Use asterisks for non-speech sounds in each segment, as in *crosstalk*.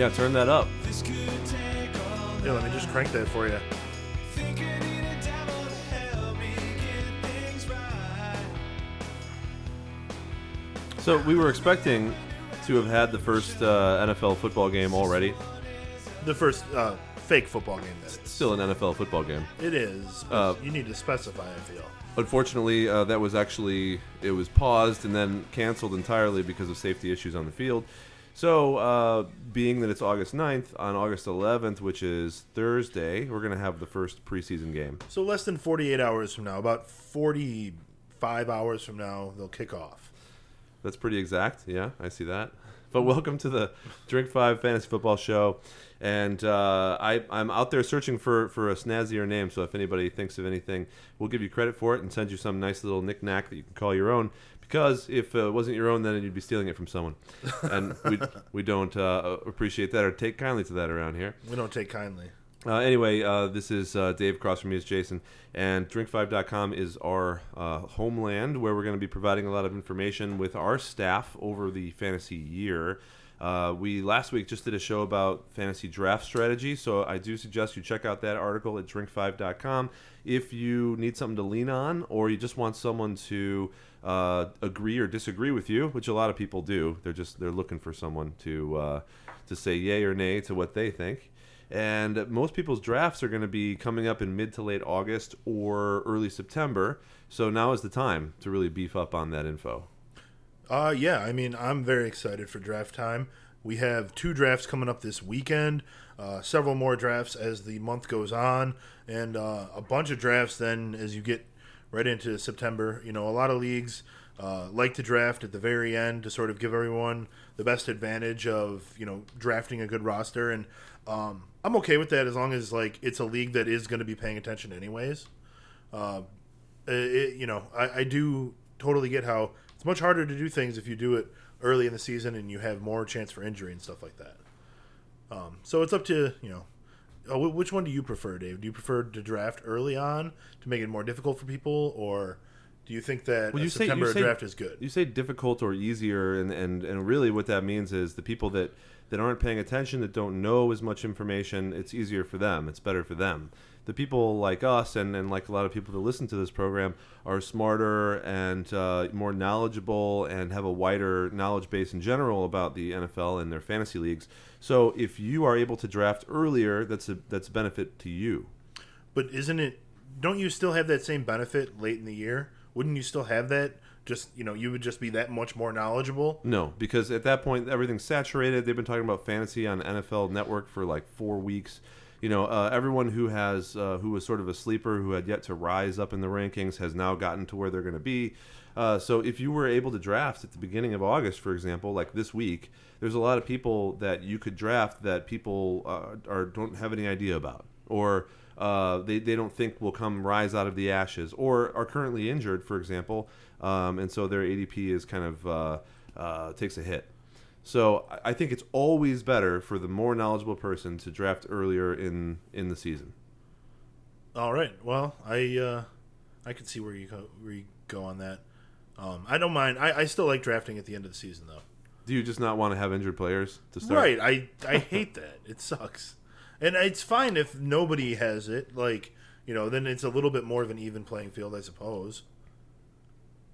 Yeah, turn that up. Yeah, let me just crank that for you. So we were expecting to have had the first uh, NFL football game already. The first uh, fake football game that is. Still an NFL football game. It is. Uh, you need to specify. I feel. Unfortunately, uh, that was actually it was paused and then canceled entirely because of safety issues on the field. So, uh, being that it's August 9th, on August 11th, which is Thursday, we're going to have the first preseason game. So less than 48 hours from now, about 45 hours from now, they'll kick off. That's pretty exact. Yeah, I see that. But welcome to the Drink Five Fantasy Football Show, and uh, I, I'm out there searching for, for a snazzier name. So if anybody thinks of anything, we'll give you credit for it and send you some nice little knick-knack that you can call your own. Because if uh, it wasn't your own, then you'd be stealing it from someone, *laughs* and we we don't uh, appreciate that or take kindly to that around here. We don't take kindly. Uh, anyway, uh, this is uh, Dave. Across from me is Jason. And drink5.com is our uh, homeland where we're going to be providing a lot of information with our staff over the fantasy year. Uh, we last week just did a show about fantasy draft strategy, so I do suggest you check out that article at drink5.com if you need something to lean on or you just want someone to uh, agree or disagree with you, which a lot of people do. They're just they're looking for someone to uh, to say yay or nay to what they think. And most people's drafts are going to be coming up in mid to late August or early September. So now is the time to really beef up on that info. Uh, yeah, I mean, I'm very excited for draft time. We have two drafts coming up this weekend, uh, several more drafts as the month goes on, and uh, a bunch of drafts then as you get right into September. You know, a lot of leagues uh, like to draft at the very end to sort of give everyone the best advantage of, you know, drafting a good roster. And um, I'm okay with that as long as, like, it's a league that is going to be paying attention anyways. Uh, it, you know, I, I do totally get how it's much harder to do things if you do it early in the season and you have more chance for injury and stuff like that. Um, so it's up to you know, Oh, wh- which one do you prefer, Dave? Do you prefer to draft early on to make it more difficult for people, or do you think that Well, you say- you September say- draft is good? You say difficult or easier, and, and, and really what that means is the people that, that aren't paying attention, that don't know as much information, it's easier for them. It's better for them. The people like us and, and like a lot of people that listen to this program are smarter and uh, more knowledgeable and have a wider knowledge base in general about the NFL and their fantasy leagues. So if you are able to draft earlier, that's a that's a benefit to you. But isn't it? Don't you still have that same benefit late in the year? Wouldn't you still have that? Just you know, you would just be that much more knowledgeable. No, because at that point everything's saturated. They've been talking about fantasy on NFL Network for like four weeks. You know, uh, everyone who has uh, who was sort of a sleeper who had yet to rise up in the rankings has now gotten to where they're going to be. Uh, so if you were able to draft at the beginning of August, for example, like this week, there's a lot of people that you could draft that people uh, are don't have any idea about, or uh, they, they don't think will come rise out of the ashes, or are currently injured, for example, um, and so their ADP is kind of uh, takes a hit. So I- think it's always better for the more knowledgeable person to draft earlier in in the season. All right. Well, I uh, I can see where you go where you go on that. Um, I don't mind. I, I still like drafting at the end of the season though. Do you just not want to have injured players to start? Right. I I hate that. It sucks. And it's fine if nobody has it. Like you know, then it's a little bit more of an even playing field, I suppose.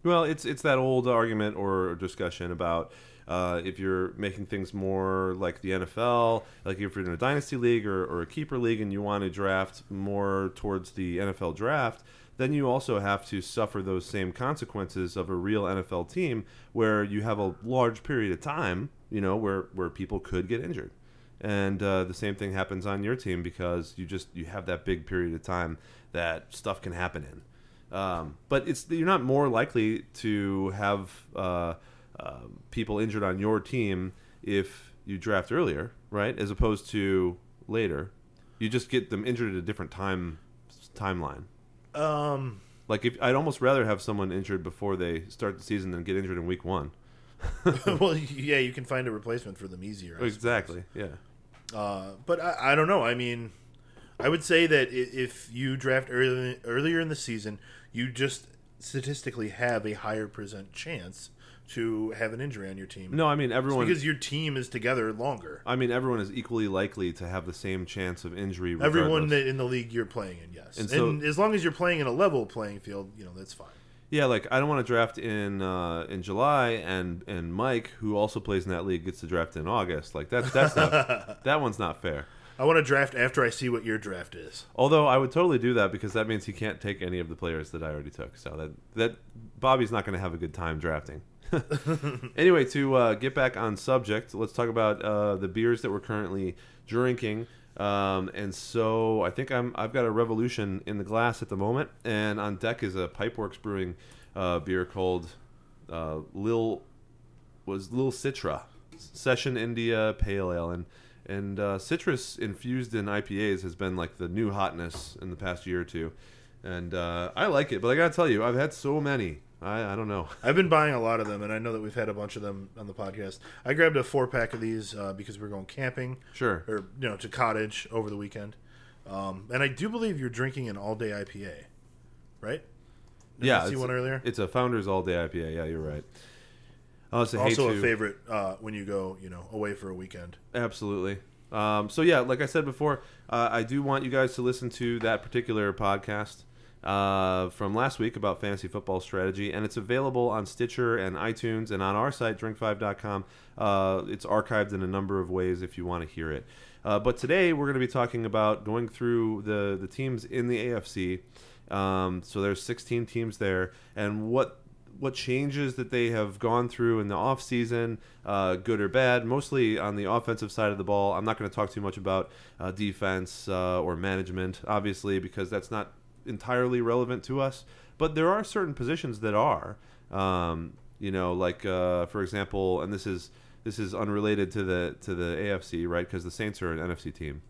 Well, it's it's that old argument or discussion about uh, if you're making things more like the NFL, like if you're in a dynasty league or, or a keeper league, and you want to draft more towards the NFL draft, then you also have to suffer those same consequences of a real NFL team, where you have a large period of time, you know, where where people could get injured, and uh, the same thing happens on your team because you just you have that big period of time that stuff can happen in. Um, but it's you're not more likely to have uh, uh, people injured on your team if you draft earlier, right? As opposed to later. You just get them injured at a different time timeline. Um, Like if I'd almost rather have someone injured before they start the season than get injured in week one. *laughs* well, yeah, you can find a replacement for them easier. I suppose. Exactly. Yeah. Uh, but I, I don't know. I mean, I would say that if you draft early, earlier in the season, you just statistically have a higher percent chance to have an injury on your team. No, I mean It's everyone. because your team is together longer. I mean everyone is equally likely to have the same chance of injury. Everyone that in the league you're playing in, yes. And And, so- as long as you're playing in a level playing field, you know that's fine. Yeah, like I don't want to draft in uh, in July, and and Mike, who also plays in that league, gets to draft in August. Like that's that's not *laughs* that one's not fair. I want to draft after I see what your draft is. Although I would totally do that because that means he can't take any of the players that I already took. So that that Bobby's not going to have a good time drafting. *laughs* anyway, to uh, get back on subject, let's talk about uh, the beers that we're currently drinking. Um, and so I think I'm I've got a revolution in the glass at the moment, and on deck is a Pipeworks Brewing uh, beer called uh, Lil was Lil Citra Session India Pale Ale, and and uh, citrus infused in IPAs has been like the new hotness in the past year or two, and uh, I like it. But I gotta tell you, I've had so many. I, I don't know. *laughs* I've been buying a lot of them, and I know that we've had a bunch of them on the podcast. I grabbed a four pack of these uh, because we are going camping Sure. or you know to cottage over the weekend. Um, and I do believe you're drinking an all day IPA, right? Did yeah, I see one earlier. It's a Founders All Day IPA. Yeah, you're right. Was Also a favorite uh, when you go you know away for a weekend. Absolutely. Um, so yeah, like I said before, uh, I do want you guys to listen to that particular podcast uh, from last week about fantasy football strategy, and it's available on Stitcher and iTunes and on our site drink5.com. Uh, it's archived in a number of ways if you want to hear it. Uh, but today we're going to be talking about going through the the teams in the AFC. Um, so there's 16 teams there, and what what changes that they have gone through in the offseason, uh, good or bad, mostly on the offensive side of the ball. I'm not going to talk too much about uh, defense uh, or management, obviously, because that's not entirely relevant to us. But there are certain positions that are. Um, you know, like uh, for example, and this is this is unrelated to the to the AFC, right? Because the Saints are an NFC team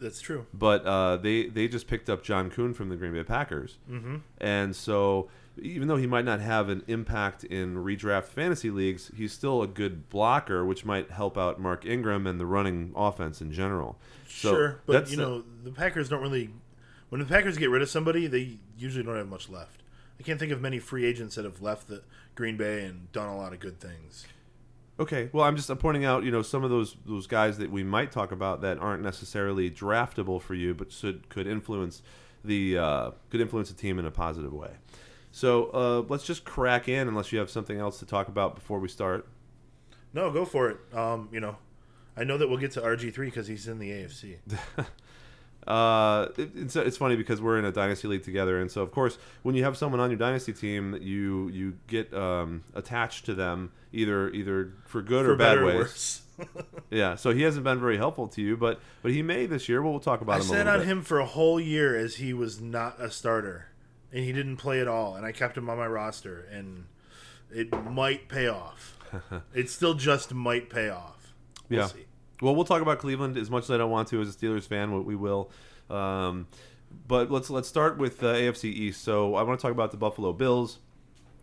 That's true. but uh, they they just picked up John Kuhn from the Green Bay Packers, Mm-hmm. and so even though he might not have an impact in redraft fantasy leagues, he's still a good blocker, which might help out Mark Ingram and the running offense in general. So sure, but that's you know the Packers don't really. When the Packers get rid of somebody, they usually don't have much left. I can't think of many free agents that have left the Green Bay and done a lot of good things. Okay, well, I'm just I'm pointing out, you know, some of those those guys that we might talk about that aren't necessarily draftable for you, but should could influence the uh, could influence the team in a positive way. So uh, let's just crack in, unless you have something else to talk about before we start. No, go for it. Um, you know, I know that we'll get to RG three because he's in the AFC. *laughs* Uh, it, it's it's funny because we're in a dynasty league together, and so of course, when you have someone on your dynasty team, you you get um, attached to them either either for good or bad ways. worse. *laughs* Yeah, so he hasn't been very helpful to you, but but he may this year. Well, we'll talk about I him. a sat on bit. him for a whole year as he was not a starter, and he didn't play at all, and I kept him on my roster, and it might pay off. *laughs* it still just might pay off. We'll Yeah. see. Well, we'll talk about Cleveland as much as I don't want to as a Steelers fan. We we will. Um, but let's let's start with uh, AFC East. So I want to talk about the Buffalo Bills.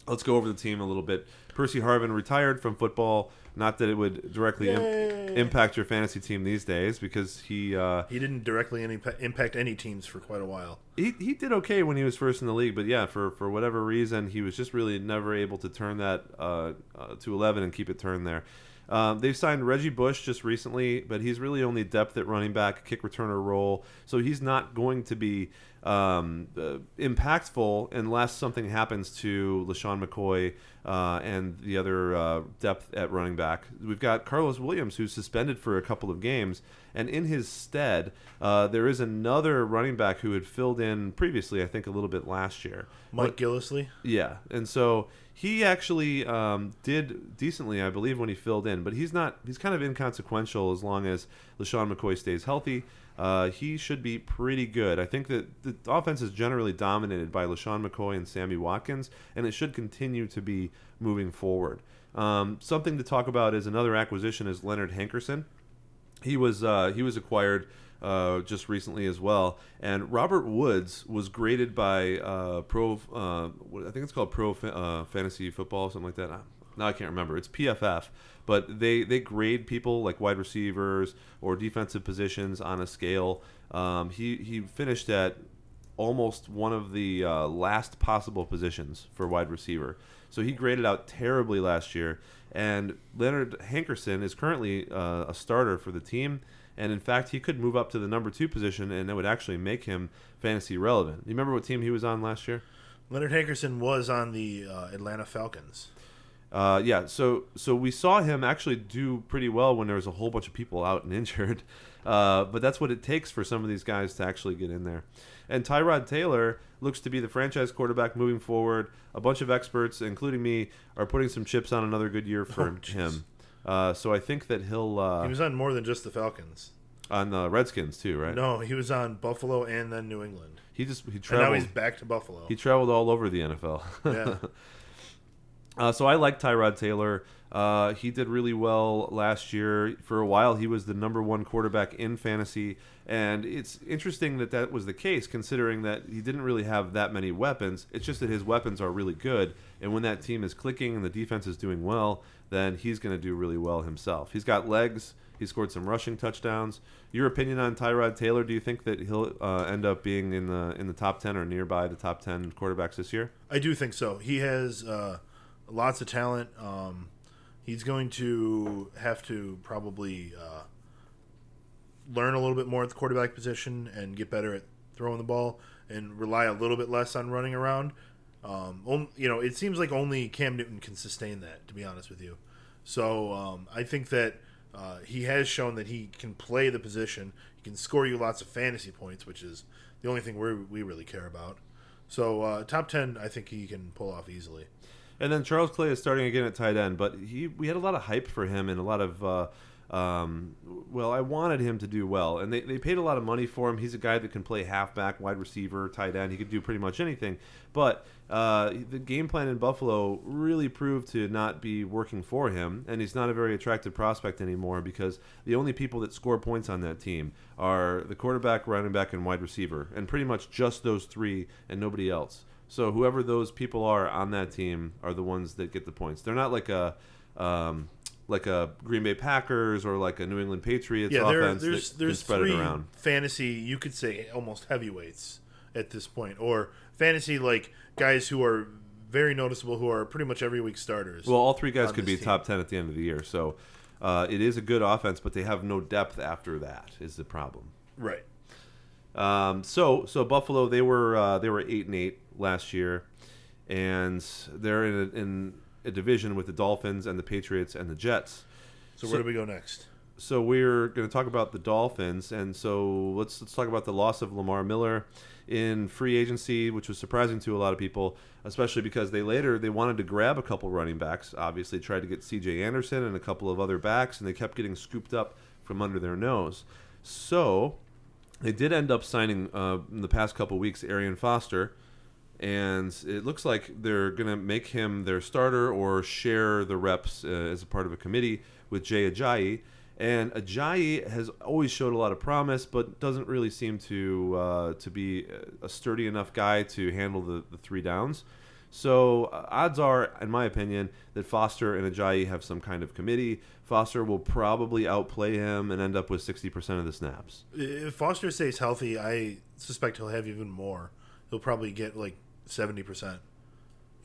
Let's go over the team a little bit. Percy Harvin retired from football. Not that it would directly im- impact your fantasy team these days, because he uh, He didn't directly any, impact any teams for quite a while. he he did okay when he was first in the league. But yeah, for for whatever reason, he was just really never able to turn that uh, uh, to eleven and keep it turned there. Um, they've signed Reggie Bush just recently, but he's really only depth at running back, kick returner role, so he's not going to be um, uh, impactful unless something happens to LeSean McCoy uh, and the other uh, depth at running back. We've got Karlos Williams, who's suspended for a couple of games, and in his stead, uh, there is another running back who had filled in previously, I think, a little bit last year. Mike Gillislee. Yeah, and so he actually um, did decently, I believe, when he filled in. But he's not. He's kind of inconsequential as long as LeSean McCoy stays healthy. Uh, he should be pretty good. I think that the offense is generally dominated by LeSean McCoy and Sammy Watkins, and it should continue to be moving forward. Um, something to talk about is another acquisition is Leonard Hankerson. He was uh, he was acquired uh, just recently as well, and Robert Woods was graded by uh, Pro. Uh, I think it's called Pro uh, Fantasy Football, something like that. Now I can't remember. It's PFF, but they they grade people like wide receivers or defensive positions on a scale. Um, he he finished at almost one of the uh, last possible positions for wide receiver. So he graded out terribly last year. And Leonard Hankerson is currently uh, a starter for the team. And in fact, he could move up to the number two position, and that would actually make him fantasy relevant. You remember what team he was on last year? Leonard Hankerson was on the uh, Atlanta Falcons. Uh, yeah, so so we saw him actually do pretty well when there was a whole bunch of people out and *laughs* injured, uh, but that's what it takes for some of these guys to actually get in there. And Tyrod Taylor looks to be the franchise quarterback moving forward. A bunch of experts, including me, are putting some chips on another good year for Oh, him. Uh, so I think that he'll uh, He was on more than just the Falcons. on the Redskins too, right? No, he was on Buffalo and then New England. he just he And now he's back to Buffalo. He traveled all over the NFL. yeah. *laughs* Uh, so I like Tyrod Taylor. Uh, he did really well last year. For a while, he was the number one quarterback in fantasy, and it's interesting that that was the case, considering that he didn't really have that many weapons. It's just that his weapons are really good, and when that team is clicking and the defense is doing well, then he's going to do really well himself. He's got legs. He scored some rushing touchdowns. Your opinion on Tyrod Taylor? Do you think that he'll uh, end up being in the in the top ten or nearby the top ten quarterbacks this year? I do think so. He has uh, lots of talent. Um, he's going to have to probably uh, learn a little bit more at the quarterback position and get better at throwing the ball and rely a little bit less on running around. Um, on- you know, it seems like only Cam Newton can sustain that. To be honest with you, so um, I think that uh, he has shown that he can play the position. He can score you lots of fantasy points, which is the only thing we we really care about. So uh, top ten, I think he can pull off easily. And then Charles Clay is starting again at tight end, but he we had a lot of hype for him and a lot of uh, um, well, I wanted him to do well, and they, they paid a lot of money for him. He's a guy that can play halfback, wide receiver, tight end. He could do pretty much anything. But uh, the game plan in Buffalo really proved to not be working for him, and he's not a very attractive prospect anymore because the only people that score points on that team are the quarterback, running back, and wide receiver, and pretty much just those three and nobody else. So whoever those people are on that team are the ones that get the points. They're not like a um, like a Green Bay Packers or like a New England Patriots yeah, there, offense there's that there's spread three it around. fantasy. You could say almost heavyweights at this point, or fantasy like guys who are very noticeable, who are pretty much every week starters. Well, all three guys could be team. top ten at the end of the year. So uh, it is a good offense, but they have no depth after that. Is the problem. right. Um, so so Buffalo they were uh, they were eight and eight last year, and they're in a, in a division with the Dolphins and the Patriots and the Jets. So, So- where do we go next? so we're going to talk about the Dolphins, and so let's let's talk about the loss of Lamar Miller in free agency, which was surprising to a lot of people, especially because they later they wanted to grab a couple running backs. Obviously, tried to get C.J. Anderson and a couple of other backs, and they kept getting scooped up from under their nose. So they did end up signing uh, in the past couple weeks Arian Foster, and it looks like they're going to make him their starter or share the reps uh, as a part of a committee with Jay Ajayi. And Ajayi has always showed a lot of promise, but doesn't really seem to uh, to be a sturdy enough guy to handle the, the three downs. So uh, odds are, in my opinion, that Foster and Ajayi have some kind of committee. Foster will probably outplay him and end up with 60% of the snaps. If Foster stays healthy, I suspect he'll have even more. He'll probably get like seventy percent.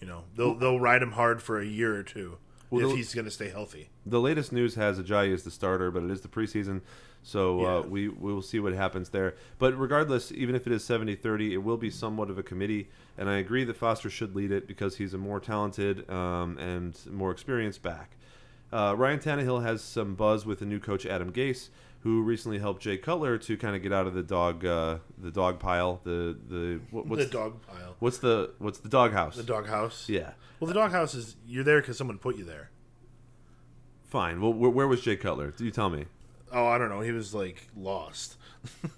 You know, they'll they'll ride him hard for a year or two Well, if the- he's going to stay healthy. The latest news has Ajayi as the starter, but it is the preseason, so uh, we we will see what happens there. But regardless, even if it is 70-30, it will be somewhat of a committee, and I agree that Foster should lead it because he's a more talented um, and more experienced back. Uh, Ryan Tannehill has some buzz with the new coach Adam Gase, who recently helped Jay Cutler to kind of get out of the dog uh, the dog pile, the the what, what's the dog pile, what's the what's the dog house? the dog house. Yeah, Well, the dog house is you're there because someone put you there. fine. Well, where, where was Jay Cutler? Do you tell me? Oh, I don't know. He was like lost. *laughs*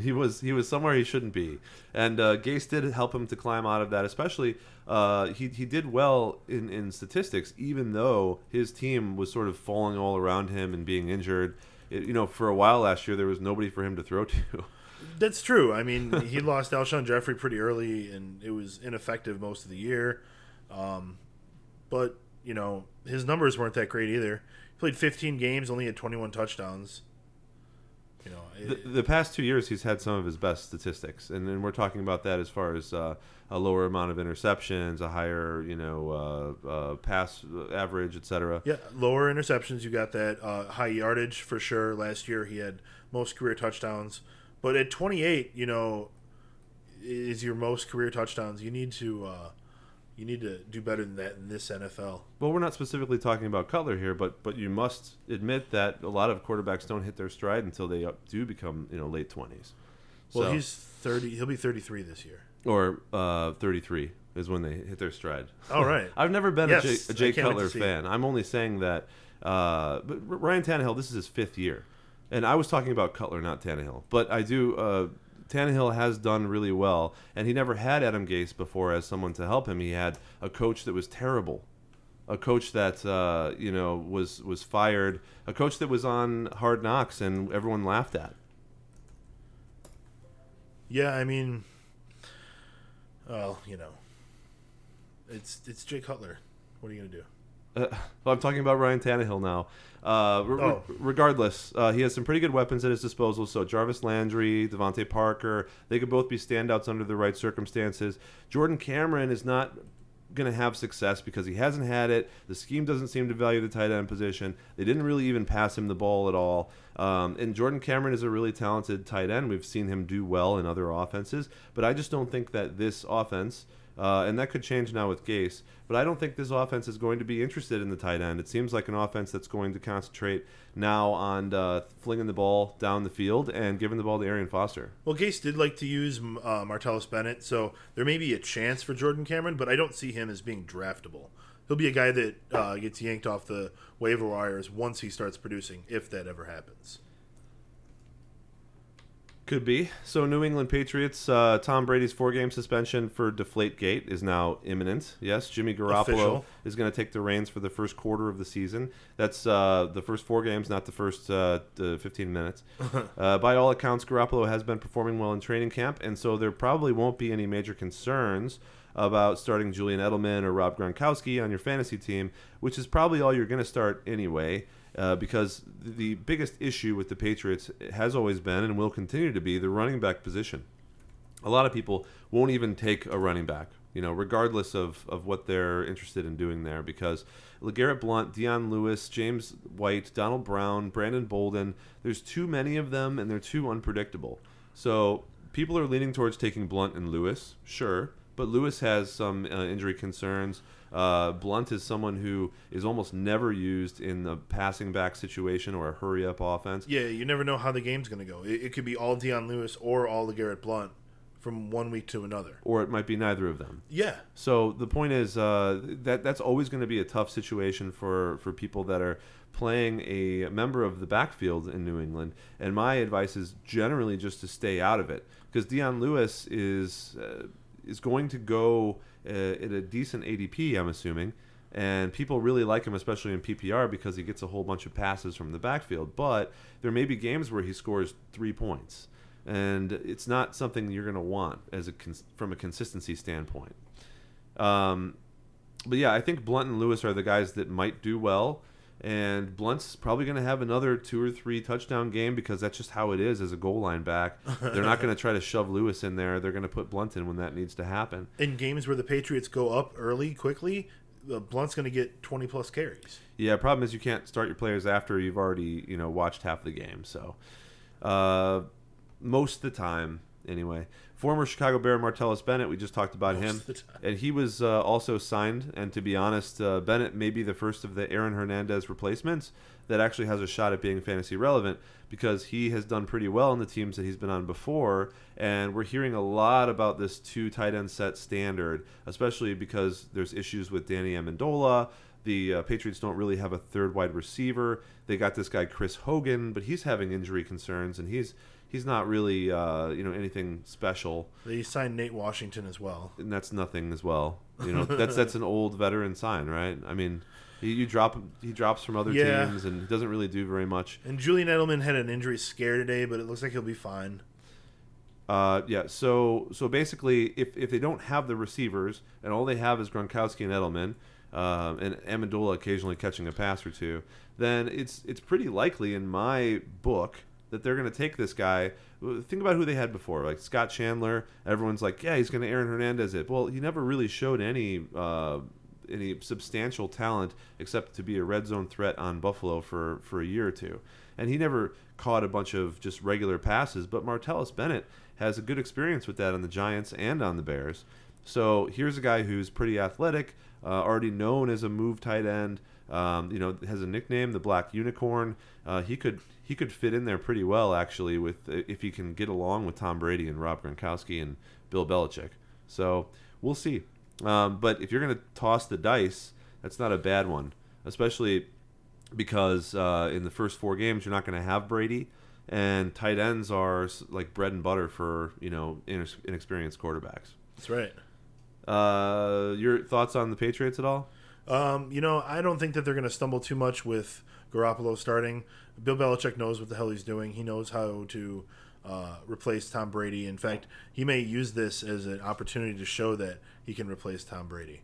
He was he was somewhere he shouldn't be, and uh, Gase did help him to climb out of that. Especially, uh, he he did well in in statistics, even though his team was sort of falling all around him and being injured. You know, for a while last year, there was nobody for him to throw to. That's true. I mean, he lost Alshon Jeffery pretty early, and it was ineffective most of the year. Um, but you know, his numbers weren't that great either. He played 15 games, only had 21 touchdowns. You know, the, it- the past two years he's had some of his best statistics, and then we're talking about that as far as uh, a lower amount of interceptions, a higher you know uh, uh, pass average, etc. yeah, lower interceptions. You got that uh, high yardage for sure. Last year he had most career touchdowns, but at 28, you know, is your most career touchdowns. You need to uh, you need to do better than that in this NFL. Well, we're not specifically talking about Cutler here, but but you must admit that a lot of quarterbacks don't hit their stride until they do become you know late twenties. Well, he's 30. He'll be 33 this year. or uh, thirty three is when they hit their stride. All right. *laughs* I've never been Yes, a Jay, a Jay I can't wait Cutler see it. fan. I'm only saying that. Uh, but Ryan Tannehill, this is his fifth year, and I was talking about Cutler, not Tannehill. But I do. Uh, Tannehill has done really well, and he never had Adam Gase before as someone to help him. He had a coach that was terrible, a coach that uh, you know was was fired, a coach that was on Hard Knocks, and everyone laughed at. Yeah, I mean, well, you know, it's it's Jay Cutler. What are you gonna do? Uh, well, I'm talking about Ryan Tannehill now. Uh, re- Oh. regardless, uh, he has some pretty good weapons at his disposal. So Jarvis Landry, DeVante Parker, they could both be standouts under the right circumstances. Jordan Cameron is not going to have success because he hasn't had it. The scheme doesn't seem to value the tight end position. They didn't really even pass him the ball at all. Um, and Jordan Cameron is a really talented tight end. We've seen him do well in other offenses, but I just don't think that this offense. Uh, and that could change now with Gase. But I don't think this offense is going to be interested in the tight end. It seems like an offense that's going to concentrate now on uh, flinging the ball down the field and giving the ball to Arian Foster. Well, Gase did like to use uh, Martellus Bennett, so there may be a chance for Jordan Cameron, but I don't see him as being draftable. He'll be a guy that uh, gets yanked off the waiver wires once he starts producing, if that ever happens. Could be. So, New England Patriots, uh, Tom Brady's four game suspension for Deflategate is now imminent. Yes, Jimmy Garoppolo Official. is going to take the reins for the first quarter of the season. That's uh, the first four games, not the first uh, the 15 minutes. *laughs* uh, by all accounts, Garoppolo has been performing well in training camp, and so there probably won't be any major concerns about starting Julian Edelman or Rob Gronkowski on your fantasy team, which is probably all you're going to start anyway. Uh, because the biggest issue with the Patriots has always been and will continue to be the running back position. A lot of people won't even take a running back, you know, regardless of, of what they're interested in doing there, because LeGarrette Blunt, Dion Lewis, James White, Donald Brown, Brandon Bolden, there's too many of them and they're too unpredictable. So people are leaning towards taking Blunt and Lewis, sure, but Lewis has some uh, injury concerns. Uh, Blunt is someone who is almost never used in the passing back situation or a hurry up offense. Yeah, you never know how the game's going to go. It, it could be all Dion Lewis or all LeGarrette Blunt from one week to another. Or it might be neither of them. Yeah, So the point is uh, that that's always going to be a tough situation for, for people that are playing a member of the backfield in New England. And my advice is generally just to stay out of it because Dion Lewis is uh, is going to go uh, at a decent ADP, I'm assuming. And people really like him, especially in PPR, because he gets a whole bunch of passes from the backfield. But there may be games where he scores three points, and it's not something you're going to want as a cons- from a consistency standpoint. Um, but yeah, I think Blunt and Lewis are the guys that might do well. And Blunt's probably going to have another two or three touchdown game because that's just how it is as a goal line back. They're not going to try to shove Lewis in there. They're going to put Blunt in when that needs to happen. in games where the Patriots go up early, quickly, uh, Blunt's going to get 20 plus carries. Yeah, problem is you can't start your players after you've already you know watched half the game. So uh, most of the time, anyway. Former Chicago Bear Martellus Bennett, we just talked about Most him, of the time. and he was uh, also signed. And to be honest, uh, Bennett may be the first of the Aaron Hernandez replacements that actually has a shot at being fantasy relevant because he has done pretty well in the teams that he's been on before. And we're hearing a lot about this two tight end set standard, especially because there's issues with Danny Amendola. The uh, Patriots don't really have a third wide receiver. They got this guy Chris Hogan, but he's having injury concerns, and he's he's not really uh, you know anything special, They signed Nate Washington as well. and that's nothing as well. You know *laughs* that's that's an old veteran sign, right? I mean, you, you drop he drops from other Yeah. teams, and he doesn't really do very much. And Julian Edelman had an injury scare today, but it looks like he'll be fine. Uh, yeah, so so basically, if, if they don't have the receivers and all they have is Gronkowski and Edelman, um, and Amendola occasionally catching a pass or two, then it's it's pretty likely in my book that they're going to take this guy. Think about who they had before, like Scott Chandler. Everyone's like, yeah, he's going to Aaron Hernandez it. Well, he never really showed any uh, any substantial talent except to be a red zone threat on Buffalo for for a year or two, and he never caught a bunch of just regular passes. But Martellus Bennett has a good experience with that on the Giants and on the Bears. So here's a guy who's pretty athletic, uh, already known as a move tight end. Um, you know, has a nickname, the Black Unicorn. Uh, he could he could fit in there pretty well actually with if he can get along with Tom Brady and Rob Gronkowski and Bill Belichick. So we'll see. Um, but if you're going to toss the dice, that's not a bad one, especially because uh, in the first four games you're not going to have Brady, and tight ends are like bread and butter for you know inexperienced quarterbacks. That's right. Uh, your thoughts on the Patriots at all? Um, you know, I don't think that they're going to stumble too much with Garoppolo starting. Bill Belichick knows what the hell he's doing. He knows how to uh, replace Tom Brady. In fact, he may use this as an opportunity to show that he can replace Tom Brady.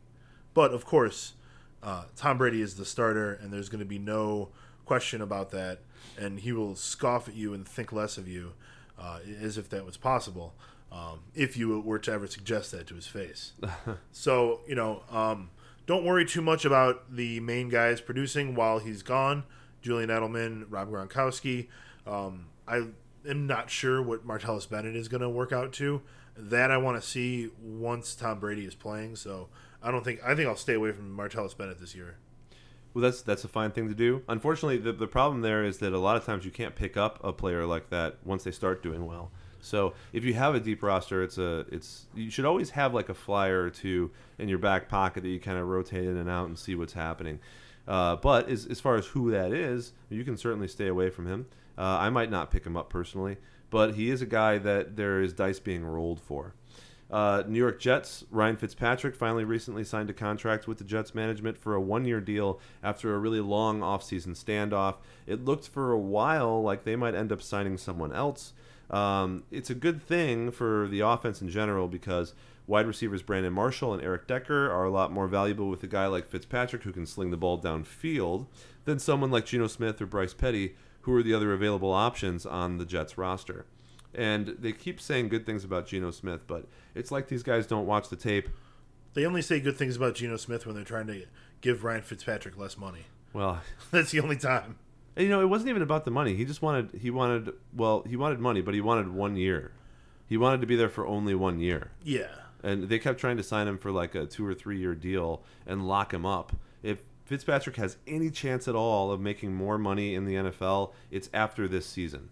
But of course, uh, Tom Brady is the starter, and there's going to be no question about that. And he will scoff at you and think less of you, uh, as if that was possible, um, if you were to ever suggest that to his face. *laughs* so you know, um, don't worry too much about the main guys producing while he's gone. Julian Edelman, Rob Gronkowski. Um, I am not sure what Martellus Bennett is going to work out to. That I want to see once Tom Brady is playing. So I don't think I think I'll stay away from Martellus Bennett this year. Well, that's that's a fine thing to do. Unfortunately, the the problem there is that a lot of times you can't pick up a player like that once they start doing well. So if you have a deep roster, it's a it's you should always have like a flyer or two in your back pocket that you kind of rotate in and out and see what's happening. Uh, but as, as far as who that is, you can certainly stay away from him. Uh, I might not pick him up personally, but he is a guy that there is dice being rolled for. Uh, New York Jets, Ryan Fitzpatrick finally recently signed a contract with the Jets management for a one year deal after a really long offseason standoff. It looked for a while like they might end up signing someone else. Um, it's a good thing for the offense in general because Wide receivers Brandon Marshall and Eric Decker are a lot more valuable with a guy like Fitzpatrick who can sling the ball downfield than someone like Geno Smith or Bryce Petty, who are the other available options on the Jets roster. And they keep saying good things about Geno Smith, but it's like these guys don't watch the tape. They only say good things about Geno Smith when they're trying to give Ryan Fitzpatrick less money. Well, *laughs* that's the only time. And, you know, it wasn't even about the money. He just wanted he wanted well, he wanted money, but he wanted one year. He wanted to be there for only one year. Yeah and they kept trying to sign him for like a two or three year deal and lock him up. If Fitzpatrick has any chance at all of making more money in the NFL, it's after this season,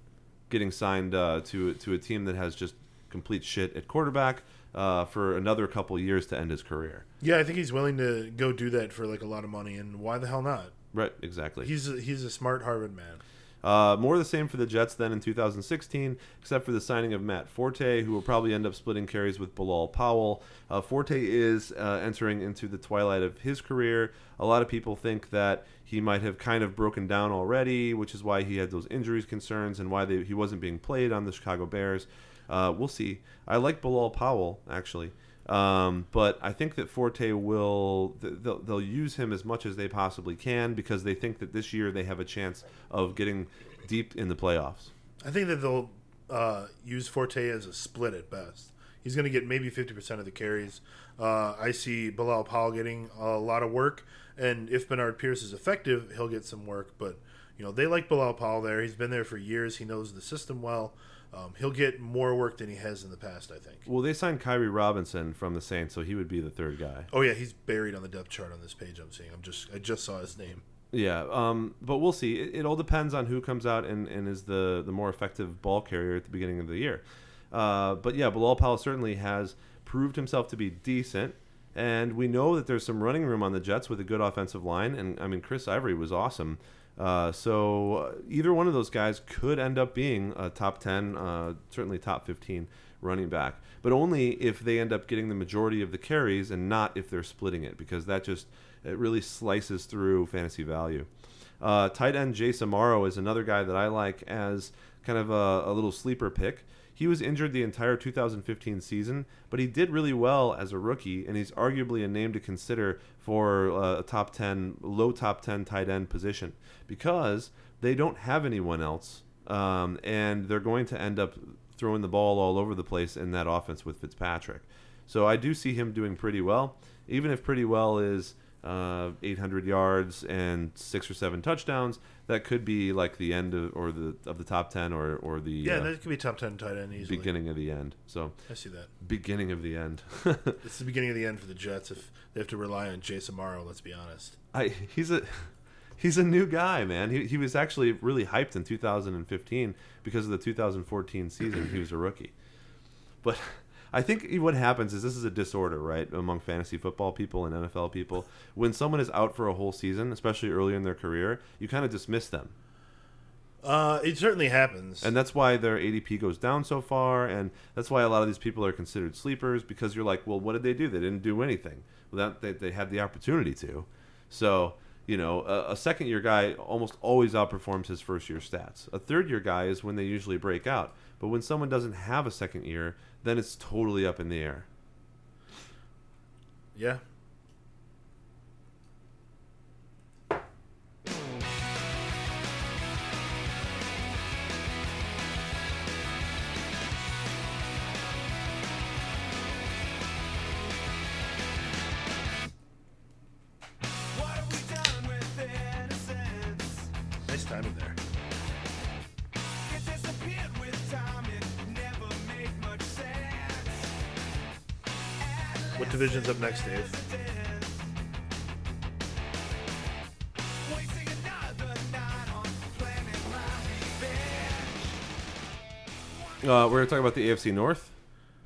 getting signed uh, to to a team that has just complete shit at quarterback uh, for another couple years to end his career. Yeah, I think he's willing to go do that for like a lot of money, and why the hell not? Right, exactly. He's a, he's a smart Harvard man. Uh, more the same for the Jets then in 2016, except for the signing of Matt Forte, who will probably end up splitting carries with Bilal Powell. Uh, Forte is uh, entering into the twilight of his career. A lot of people think that he might have kind of broken down already, which is why he had those injuries concerns and why they, he wasn't being played on the Chicago Bears. Uh, we'll see. I like Bilal Powell, actually. Um, but I think that Forte will they'll, they'll use him as much as they possibly can because they think that this year they have a chance of getting deep in the playoffs. I think that they'll uh, use Forte as a split at best. He's going to get maybe fifty percent of the carries. Uh, I see Bilal Powell getting a lot of work, and if Bernard Pierce is effective, he'll get some work. But you know they like Bilal Powell there. He's been there for years. He knows the system well. Um, he'll get more work than he has in the past, I think. Well, they signed Khiry Robinson from the Saints, so he would be the third guy. Oh yeah, he's buried on the depth chart on this page. I'm seeing. I'm just I just saw his name. Yeah, um, but we'll see. It, it, all depends on who comes out and, and is the the more effective ball carrier at the beginning of the year. Uh, but yeah, Bilal Powell certainly has proved himself to be decent. And we know that there's some running room on the Jets with a good offensive line. And I mean, Chris Ivory was awesome uh, so uh, either one of those guys could end up being a top 10, uh, certainly top 15 running back, but only if they end up getting the majority of the carries and not if they're splitting it, because that just it really slices through fantasy value. Uh, tight end Jace Amaro is another guy that I like as kind of a, a little sleeper pick. He was injured the entire 2015 season, but he did really well as a rookie, and he's arguably a name to consider for uh, a top 10, low top 10 tight end position because they don't have anyone else um, and they're going to end up throwing the ball all over the place in that offense with Fitzpatrick. So I do see him doing pretty well, even if pretty well is uh, 800 yards and six or seven touchdowns. That could be like the end of or the of the top 10 or or the Yeah, uh, that could be top ten tight end easily. beginning of the end. So I see that. beginning of the end. *laughs* It's the beginning of the end for the Jets if they have to rely on Jace Amaro. Let's be honest. I he's a he's a new guy, man. He he was actually really hyped in 2015 because of the 2014 season. he was a rookie, but. I think what happens is this is a disorder, right, among fantasy football people and NFL people. When someone is out for a whole season, especially early in their career, you kind of dismiss them. Uh, it certainly happens. And that's why their ADP goes down so far, and that's why a lot of these people are considered sleepers because you're like, well, what did they do? They didn't do anything. Well, that, they, they had the opportunity to. So, you know, a, a second year guy almost always outperforms his first year stats. A third year guy is when they usually break out. But when someone doesn't have a second year, then it's totally up in the air. yeah. Next, Dave? Wasting another night on planning my revenge. Uh, we're going to talk about the AFC North.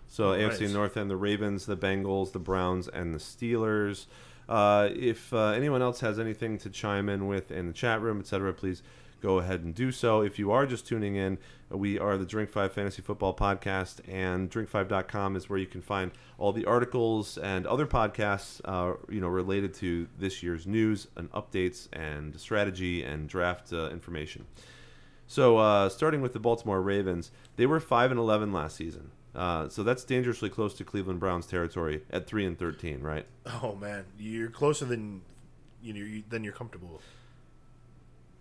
So AFC Right. North and the Ravens, the Bengals, the Browns, and the Steelers. Uh, if uh, anyone else has anything to chime in with in the chat room, etc., please go ahead and do so. If you are just tuning in, we are the Drink 5 Fantasy Football Podcast, and drink5.com is where you can find all the articles and other podcasts uh, you know, related to this year's news and updates and strategy and draft uh, information. So, uh, starting with the Baltimore Ravens, they were five and eleven last season. Uh, so that's dangerously close to Cleveland Browns territory at three and thirteen, right? Oh man, you're closer than you know than you're comfortable.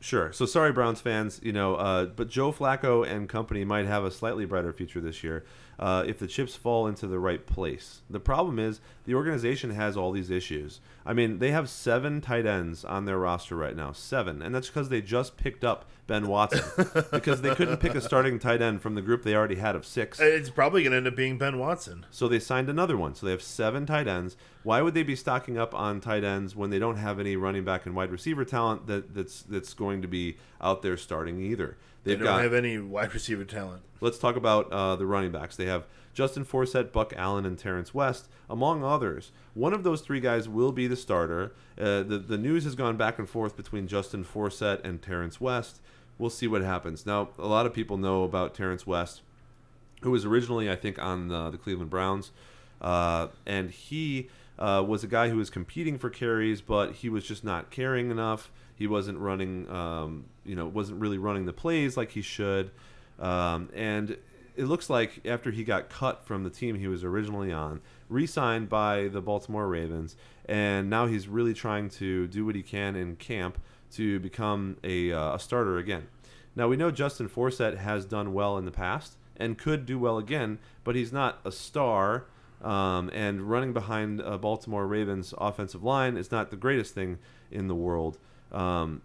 Sure. So sorry, Browns fans. You know, uh, but Joe Flacco and company might have a slightly brighter future this year uh, if the chips fall into the right place. The problem is the organization has all these issues. I mean, they have seven tight ends on their roster right now, seven, and that's because they just picked up Ben Watson *laughs* because they couldn't pick a starting tight end from the group they already had of six. It's probably going to end up being Ben Watson. So they signed another one. So they have seven tight ends. Why would they be stocking up on tight ends when they don't have any running back and wide receiver talent that, that's that's going to be out there starting either? They They've don't got. have any wide receiver talent. let's talk about uh, the running backs. They have Justin Forsett, Buck Allen, and Terrence West, among others. One of those three guys will be the starter. Uh, the the news has gone back and forth between Justin Forsett and Terrence West. We'll see what happens. Now, a lot of people know about Terrence West who was originally, I think, on the, the Cleveland Browns, uh, and he uh, was a guy who was competing for carries, but he was just not carrying enough. He wasn't running, um, you know, wasn't really running the plays like he should, um, and it looks like after he got cut from the team he was originally on, re-signed by the Baltimore Ravens, and now he's really trying to do what he can in camp to become a, uh, a starter again. Now we know Justin Forsett has done well in the past and could do well again, but he's not a star. Um, and running behind a Baltimore Ravens offensive line is not the greatest thing in the world. Um,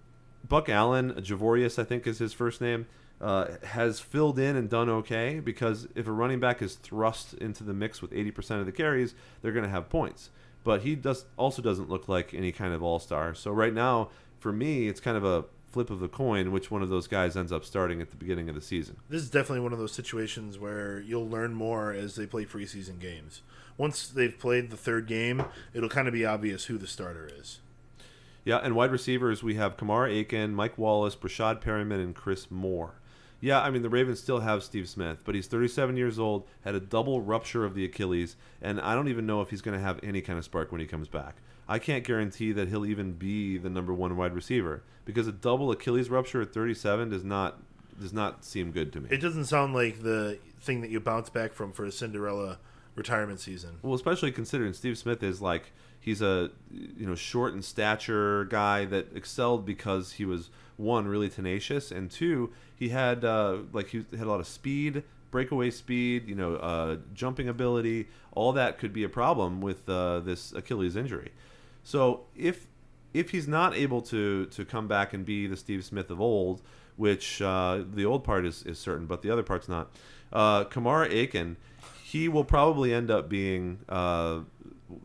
Buck Allen, Javorius, I think is his first name, uh, has filled in and done okay because if a running back is thrust into the mix with 80% of the carries, they're going to have points. But he does also doesn't look like any kind of all star. So right now, for me, it's kind of a flip of the coin which one of those guys ends up starting at the beginning of the season. This is definitely one of those situations where you'll learn more as they play preseason games. Once they've played the third game, it'll kind of be obvious who the starter is. Yeah, and wide receivers we have Kamar Aiken, Mike Wallace, Breshad Perriman, and Chris Moore. Yeah, I mean the Ravens still have Steve Smith, but he's 37 years old, had a double rupture of the Achilles, and I don't even know if he's going to have any kind of spark when he comes back. I can't guarantee that he'll even be the number one wide receiver because a double Achilles rupture at 37 does not does not seem good to me. It doesn't sound like the thing that you bounce back from for a Cinderella retirement season. Well, especially considering Steve Smith is like he's a you know short in stature guy that excelled because he was one really tenacious and two he had uh, like he had a lot of speed, breakaway speed, you know, uh, jumping ability. All that could be a problem with uh, this Achilles injury. So if if he's not able to to come back and be the Steve Smith of old, which uh, the old part is, is certain, but the other part's not. Uh, Kamar Aiken, he will probably end up being uh,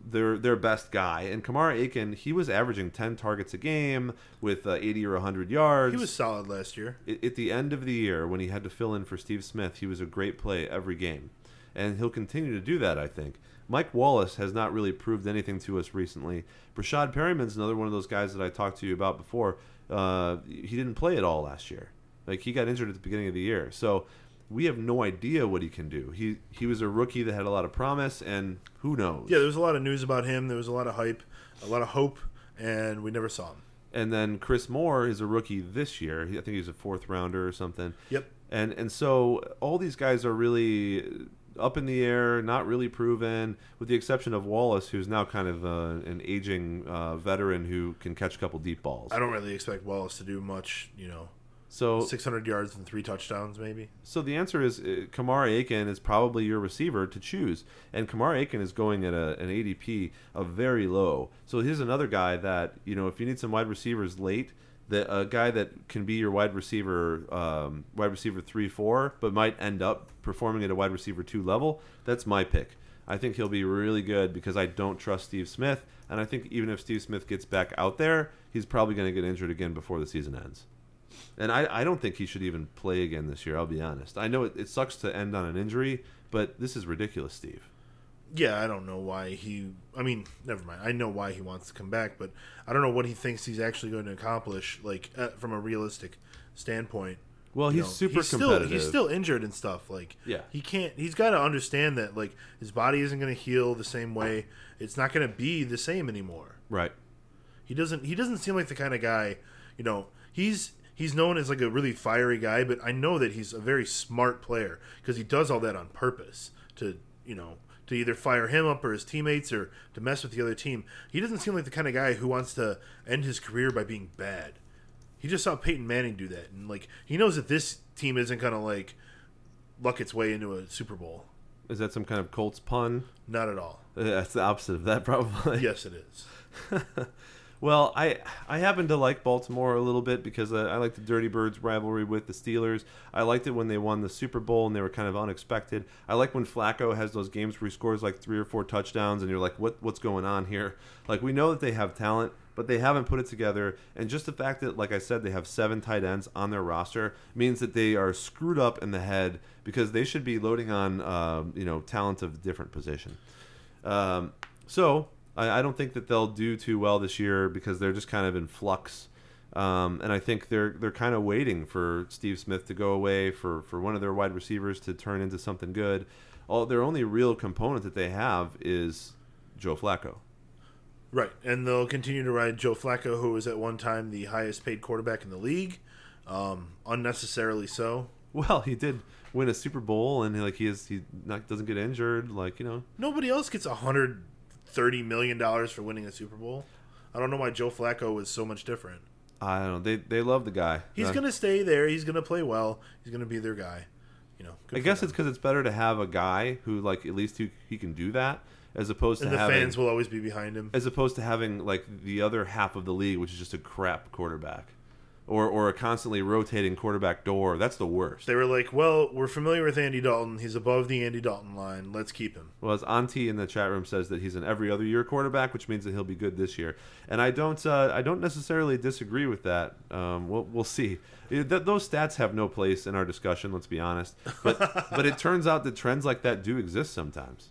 their their best guy. And Kamar Aiken, he was averaging ten targets a game with uh, eighty or hundred yards. He was solid last year. I- at the end of the year when he had to fill in for Steve Smith, he was a great play every game, and he'll continue to do that. I think. Mike Wallace has not really proved anything to us recently. Breshad Perriman's another one of those guys that I talked to you about before. Uh, he didn't play at all last year. Like he got injured at the beginning of the year, so we have no idea what he can do. He he was a rookie that had a lot of promise, and who knows? Yeah, there was a lot of news about him. There was a lot of hype, a lot of hope, and we never saw him. And then Chris Moore is a rookie this year. He- I think he's a fourth rounder or something. Yep. And and so all these guys are really up in the air, not really proven, with the exception of Wallace, who's now kind of uh, an aging uh, veteran who can catch a couple deep balls. I don't really expect Wallace to do much. You know, So 600 yards and three touchdowns, maybe. so the answer is uh, Kamar Aiken is probably your receiver to choose, and Kamar Aiken is going at a, an ADP of very low. So here's another guy that you know if you need some wide receivers late, that a guy that can be your wide receiver, um, wide receiver three four, but might end up performing at a wide receiver two level. That's my pick. I think he'll be really good because I don't trust Steve Smith, and I think even if Steve Smith gets back out there, he's probably going to get injured again before the season ends. And I, I don't think he should even play again this year. I'll be honest. I know it, it sucks to end on an injury, but this is ridiculous, Steve. Yeah, I don't know why he. I mean, never mind. I know why he wants to come back, but I don't know what he thinks he's actually going to accomplish, like uh, from a realistic standpoint. Well, You he's know, super he's competitive. Still, he's still injured and stuff. Like, Yeah. he can't. He's got to understand that like his body isn't going to heal the same way. It's not going to be the same anymore. right. He doesn't. He doesn't seem like the kind of guy. You know, he's he's known as like a really fiery guy, but I know that he's a very smart player because he does all that on purpose to you know to either fire him up or his teammates or to mess with the other team. He doesn't seem like the kind of guy who wants to end his career by being bad. He just saw Peyton Manning do that, and like he knows that this team isn't gonna like luck its way into a Super Bowl. Is that some kind of Colts pun? Not at all. Uh, That's the opposite of that, probably. Yes, it is. *laughs* Well, I I happen to like Baltimore a little bit because I, I like the Dirty Birds rivalry with the Steelers. I liked it when they won the Super Bowl and they were kind of unexpected. I like when Flacco has those games where he scores like three or four touchdowns and you're like, what what's going on here? Like we know that they have talent, but they haven't put it together. And just the fact that, like I said, they have seven tight ends on their roster means that they are screwed up in the head because they should be loading on um, you know talent of different position. Um, so I, I don't think that they'll do too well this year because they're just kind of in flux. Um, and I think they're they're kind of waiting for Steve Smith to go away for, for one of their wide receivers to turn into something good. All their only real component that they have is Joe Flacco. Right, and they'll continue to ride Joe Flacco, who was at one time the highest paid quarterback in the league, um, unnecessarily so. Well, he did win a Super Bowl, and like he is he not doesn't get injured. Like you know, Nobody else gets a hundred thirty million dollars for winning a Super Bowl. I don't know why Joe Flacco was so much different. I don't know. They they love the guy. He's Uh, gonna stay there. He's gonna play well. He's gonna be their guy. You know, I guess them. it's because it's better to have a guy who like at least who he can do that as opposed and to the having fans will always be behind him. as opposed to having like the other half of the league, which is just a crap quarterback, or or a constantly rotating quarterback door. That's the worst. They were like, "Well, we're familiar with Andy Dalton. He's above the Andy Dalton line. Let's keep him." Well, as Auntie in the chat room says that he's an every other year quarterback, which means that he'll be good this year. And I don't, uh, I don't necessarily disagree with that. Um, we'll, we'll see. Th- those stats have no place in our discussion. Let's be honest. But *laughs* but it turns out that trends like that do exist sometimes.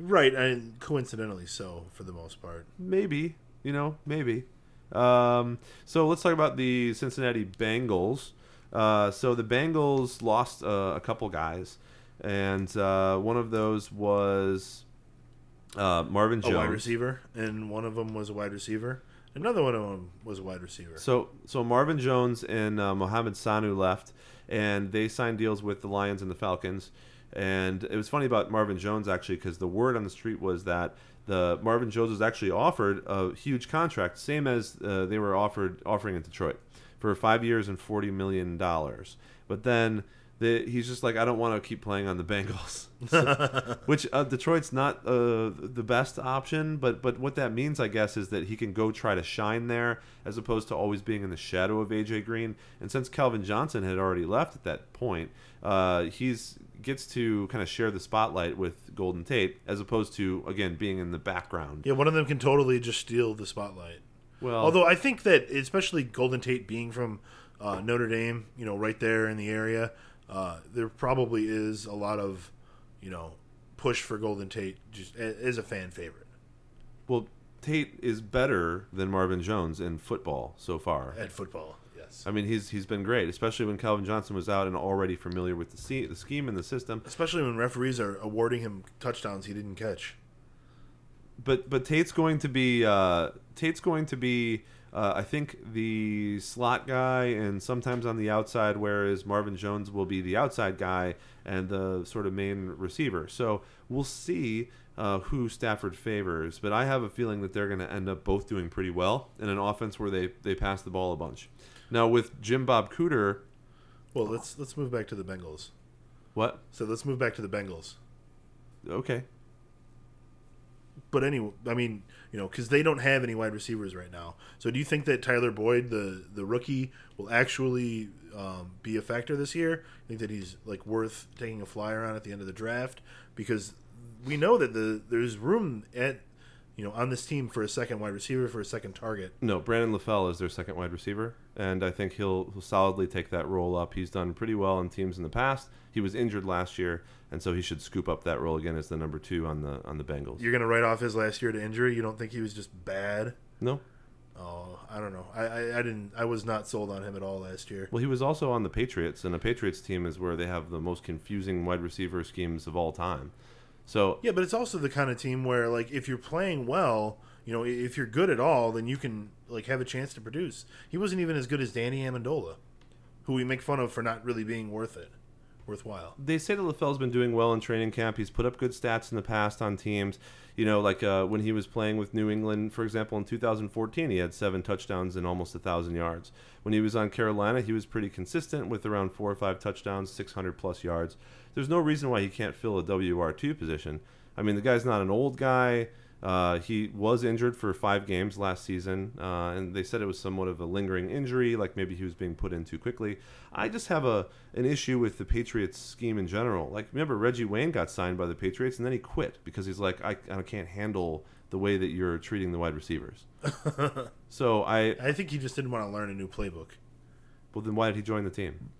Right, and coincidentally so for the most part. Maybe, you know, maybe. Um, so let's talk about the Cincinnati Bengals. Uh, so the Bengals lost uh, a couple guys, and uh, one of those was uh, Marvin A Jones. wide receiver, and one of them was a wide receiver. Another one of them was a wide receiver. So so Marvin Jones and uh, Mohamed Sanu left, and they signed deals with the Lions and the Falcons. And it was funny about Marvin Jones actually because the word on the street was that the Marvin Jones was actually offered a huge contract, same as uh, they were offered offering in Detroit for five years and forty million dollars. But then the, he's just like, I don't want to keep playing on the Bengals, So- *laughs* *laughs* which uh, Detroit's not uh, the best option. But but what that means, I guess, is that he can go try to shine there as opposed to always being in the shadow of AJ Green. And since Calvin Johnson had already left at that point, uh, he's gets to kind of share the spotlight with Golden Tate as opposed to again being in the background. Yeah, one of them can totally just steal the spotlight. Well, Although I think that, especially Golden Tate being from uh, Notre Dame, you know, right there in the area, uh, there probably is a lot of, you know, push for Golden Tate just as a fan favorite well, Tate is better than Marvin Jones in football so far. at football. Yes, I mean, he's he's been great, especially when Calvin Johnson was out and already familiar with the se- the scheme and the system. especially when referees are awarding him touchdowns he didn't catch. But but Tate's going to be uh, Tate's going to be uh, I think the slot guy and sometimes on the outside, whereas Marvin Jones will be the outside guy and the sort of main receiver. So we'll see uh, who Stafford favors, but I have a feeling that they're going to end up both doing pretty well in an offense where they they pass the ball a bunch. Now with Jim Bob Cooter, Well, let's let's move back to the Bengals. what? So let's move back to the Bengals. Okay, But anyway, I mean, you know, because they don't have any wide receivers right now. So do you think that Tyler Boyd, the the rookie, will actually um, be a factor this year? I think that he's like worth taking a flyer on at the end of the draft because we know that the there's room at you know on this team for a second wide receiver for a second target. No, Brandon LaFell is their second wide receiver, and I think he'll, he'll solidly take that role up. He's done pretty well in teams in the past. He was injured last year, and so he should scoop up that role again as the number two on the on the Bengals. You're gonna write off his last year to injury. You don't think he was just bad? no, Oh, I don't know. I, I, I didn't. I was not sold on him at all last year. well, he was also on the Patriots, and the Patriots team is where they have the most confusing wide receiver schemes of all time. So Yeah, but it's also the kind of team where, like, if you're playing well, you know, if you're good at all, then you can like have a chance to produce. He wasn't even as good as Danny Amendola, who we make fun of for not really being worth it, worthwhile. they say that LaFell's been doing well in training camp. He's put up good stats in the past on teams. You know, like uh, when he was playing with New England, for example, in 2014, he had seven touchdowns and almost a thousand yards. When he was on Carolina, he was pretty consistent with around four or five touchdowns, 600 plus yards. There's no reason why he can't fill a WR2 position. I mean, the guy's not an old guy. Uh, he was injured for five games last season, uh, and they said it was somewhat of a lingering injury, like maybe he was being put in too quickly. I just have a an issue with the Patriots scheme in general. Like, remember Reggie Wayne got signed by the Patriots, and then he quit because he's like, I, I can't handle the way that you're treating the wide receivers. *laughs* so I, I think he just didn't want to learn a new playbook, well, then why did he join the team?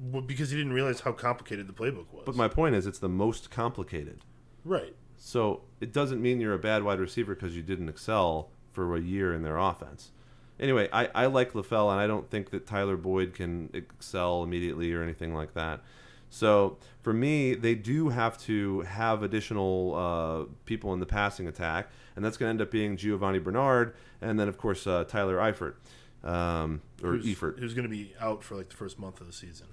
well, because he didn't realize how complicated the playbook was. But my point is, it's the most complicated. right. So it doesn't mean you're a bad wide receiver because you didn't excel for a year in their offense. Anyway, I, I like LaFell, and I don't think that Tyler Boyd can excel immediately or anything like that. So for me, they do have to have additional uh, people in the passing attack, and that's going to end up being Giovani Bernard, and then of course uh, Tyler Eifert um, or who's, Eifert. who's going to be out for like the first month of the season.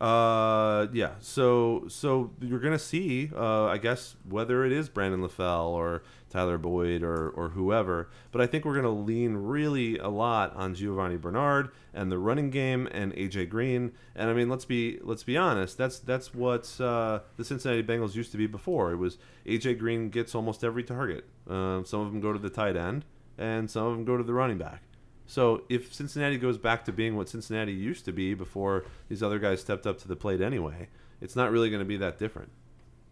Uh, yeah. So, so you're gonna see, uh, I guess, whether it is Brandon LaFell or Tyler Boyd or or whoever. But I think we're gonna lean really a lot on Giovani Bernard and the running game and AJ Green. And I mean, let's be let's be honest. That's that's what uh, the Cincinnati Bengals used to be before. It was AJ Green gets almost every target. Um, some of them go to the tight end, and some of them go to the running back. So if Cincinnati goes back to being what Cincinnati used to be before these other guys stepped up to the plate anyway, it's not really going to be that different.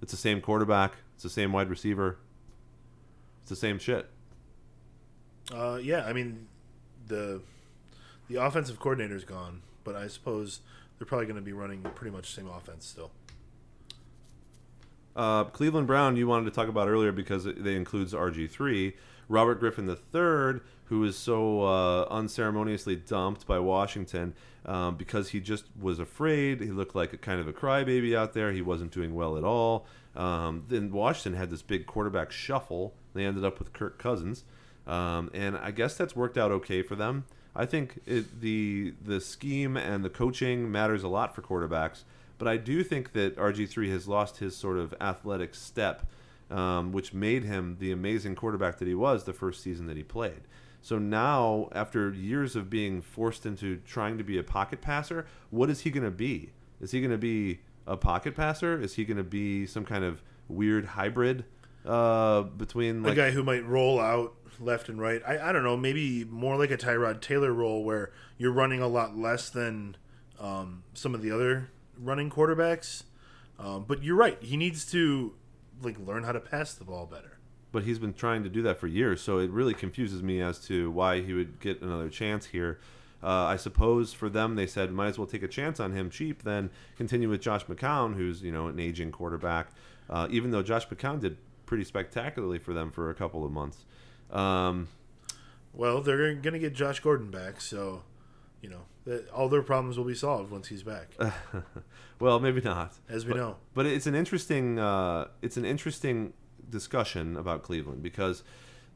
It's the same quarterback, it's the same wide receiver, it's the same shit. Uh, yeah, I mean, the the offensive coordinator's gone, but I suppose they're probably going to be running pretty much the same offense still. Uh, Cleveland Brown, you wanted to talk about earlier because it, they includes RG three. Robert Griffin III, who was so uh, unceremoniously dumped by Washington um, because he just was afraid. He looked like a kind of a crybaby out there. He wasn't doing well at all. Um, then Washington had this big quarterback shuffle. They ended up with Kirk Cousins, um, and I guess that's worked out okay for them. I think it, the the scheme and the coaching matters a lot for quarterbacks, But I do think that RG3 has lost his sort of athletic step, um, which made him the amazing quarterback that he was the first season that he played. So now, after years of being forced into trying to be a pocket passer, what is he going to be? Is he going to be a pocket passer? Is he going to be some kind of weird hybrid uh, between a guy who might roll out left and right. I, I don't know, maybe more like a Tyrod Taylor role where you're running a lot less than um, some of the other running quarterbacks. Um, but you're right. He needs to like learn how to pass the ball better. but he's been trying to do that for years. So it really confuses me as to why he would get another chance here. Uh, I suppose for them, they said might as well take a chance on him cheap then continue with Josh McCown, who's you know an aging quarterback. Uh, even though Josh McCown did pretty spectacularly for them for a couple of months. Um, Well, they're going to get Josh Gordon back, so you know that all their problems will be solved once he's back, *laughs* well, maybe not. as we but, know. But it's an interesting uh, it's an interesting discussion about Cleveland because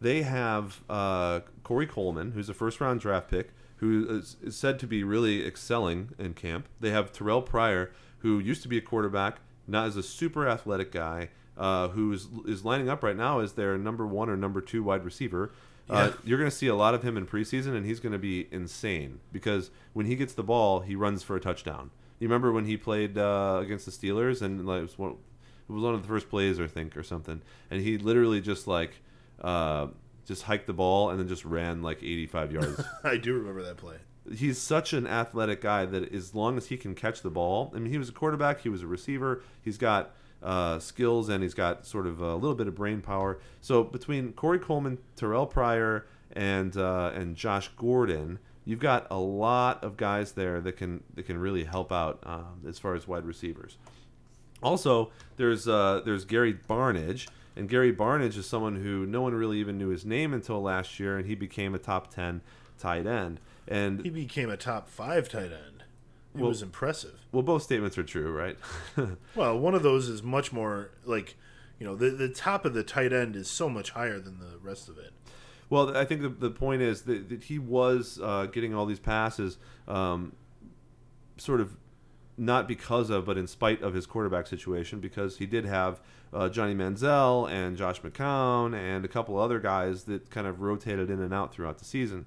they have uh, Corey Coleman, who's a first round draft pick, who is, is said to be really excelling in camp. They have Terrelle Pryor, who used to be a quarterback, now is a super athletic guy. Uh, who is, is lining up right now as their number one or number two wide receiver. Uh, you're going to see a lot of him in preseason, and he's going to be insane because when he gets the ball, he runs for a touchdown. You remember when he played uh, against the Steelers, and like, it, was one, it was one of the first plays, I think, or something, and he literally just like uh, just hiked the ball and then just ran like 85 yards. *laughs* I do remember that play. he's such an athletic guy that as long as he can catch the ball, I mean, he was a quarterback, he was a receiver, he's got uh, skills and he's got sort of a little bit of brain power. So between Corey Coleman, Terrelle Pryor, and uh, and Josh Gordon, you've got a lot of guys there that can that can really help out um, as far as wide receivers. Also, there's uh, there's Gary Barnidge, and Gary Barnidge is someone who no one really even knew his name until last year, and he became a top ten tight end. And He became a top five tight end. It Well- was impressive. well, both statements are true, right? *laughs* Well, one of those is much more like, you know, the the top of the tight end is so much higher than the rest of it. Well, I think the, the point is that, that he was uh, getting all these passes, um, sort of not because of, but in spite of his quarterback situation, because he did have uh, Johnny Manziel and Josh McCown and a couple other guys that kind of rotated in and out throughout the season.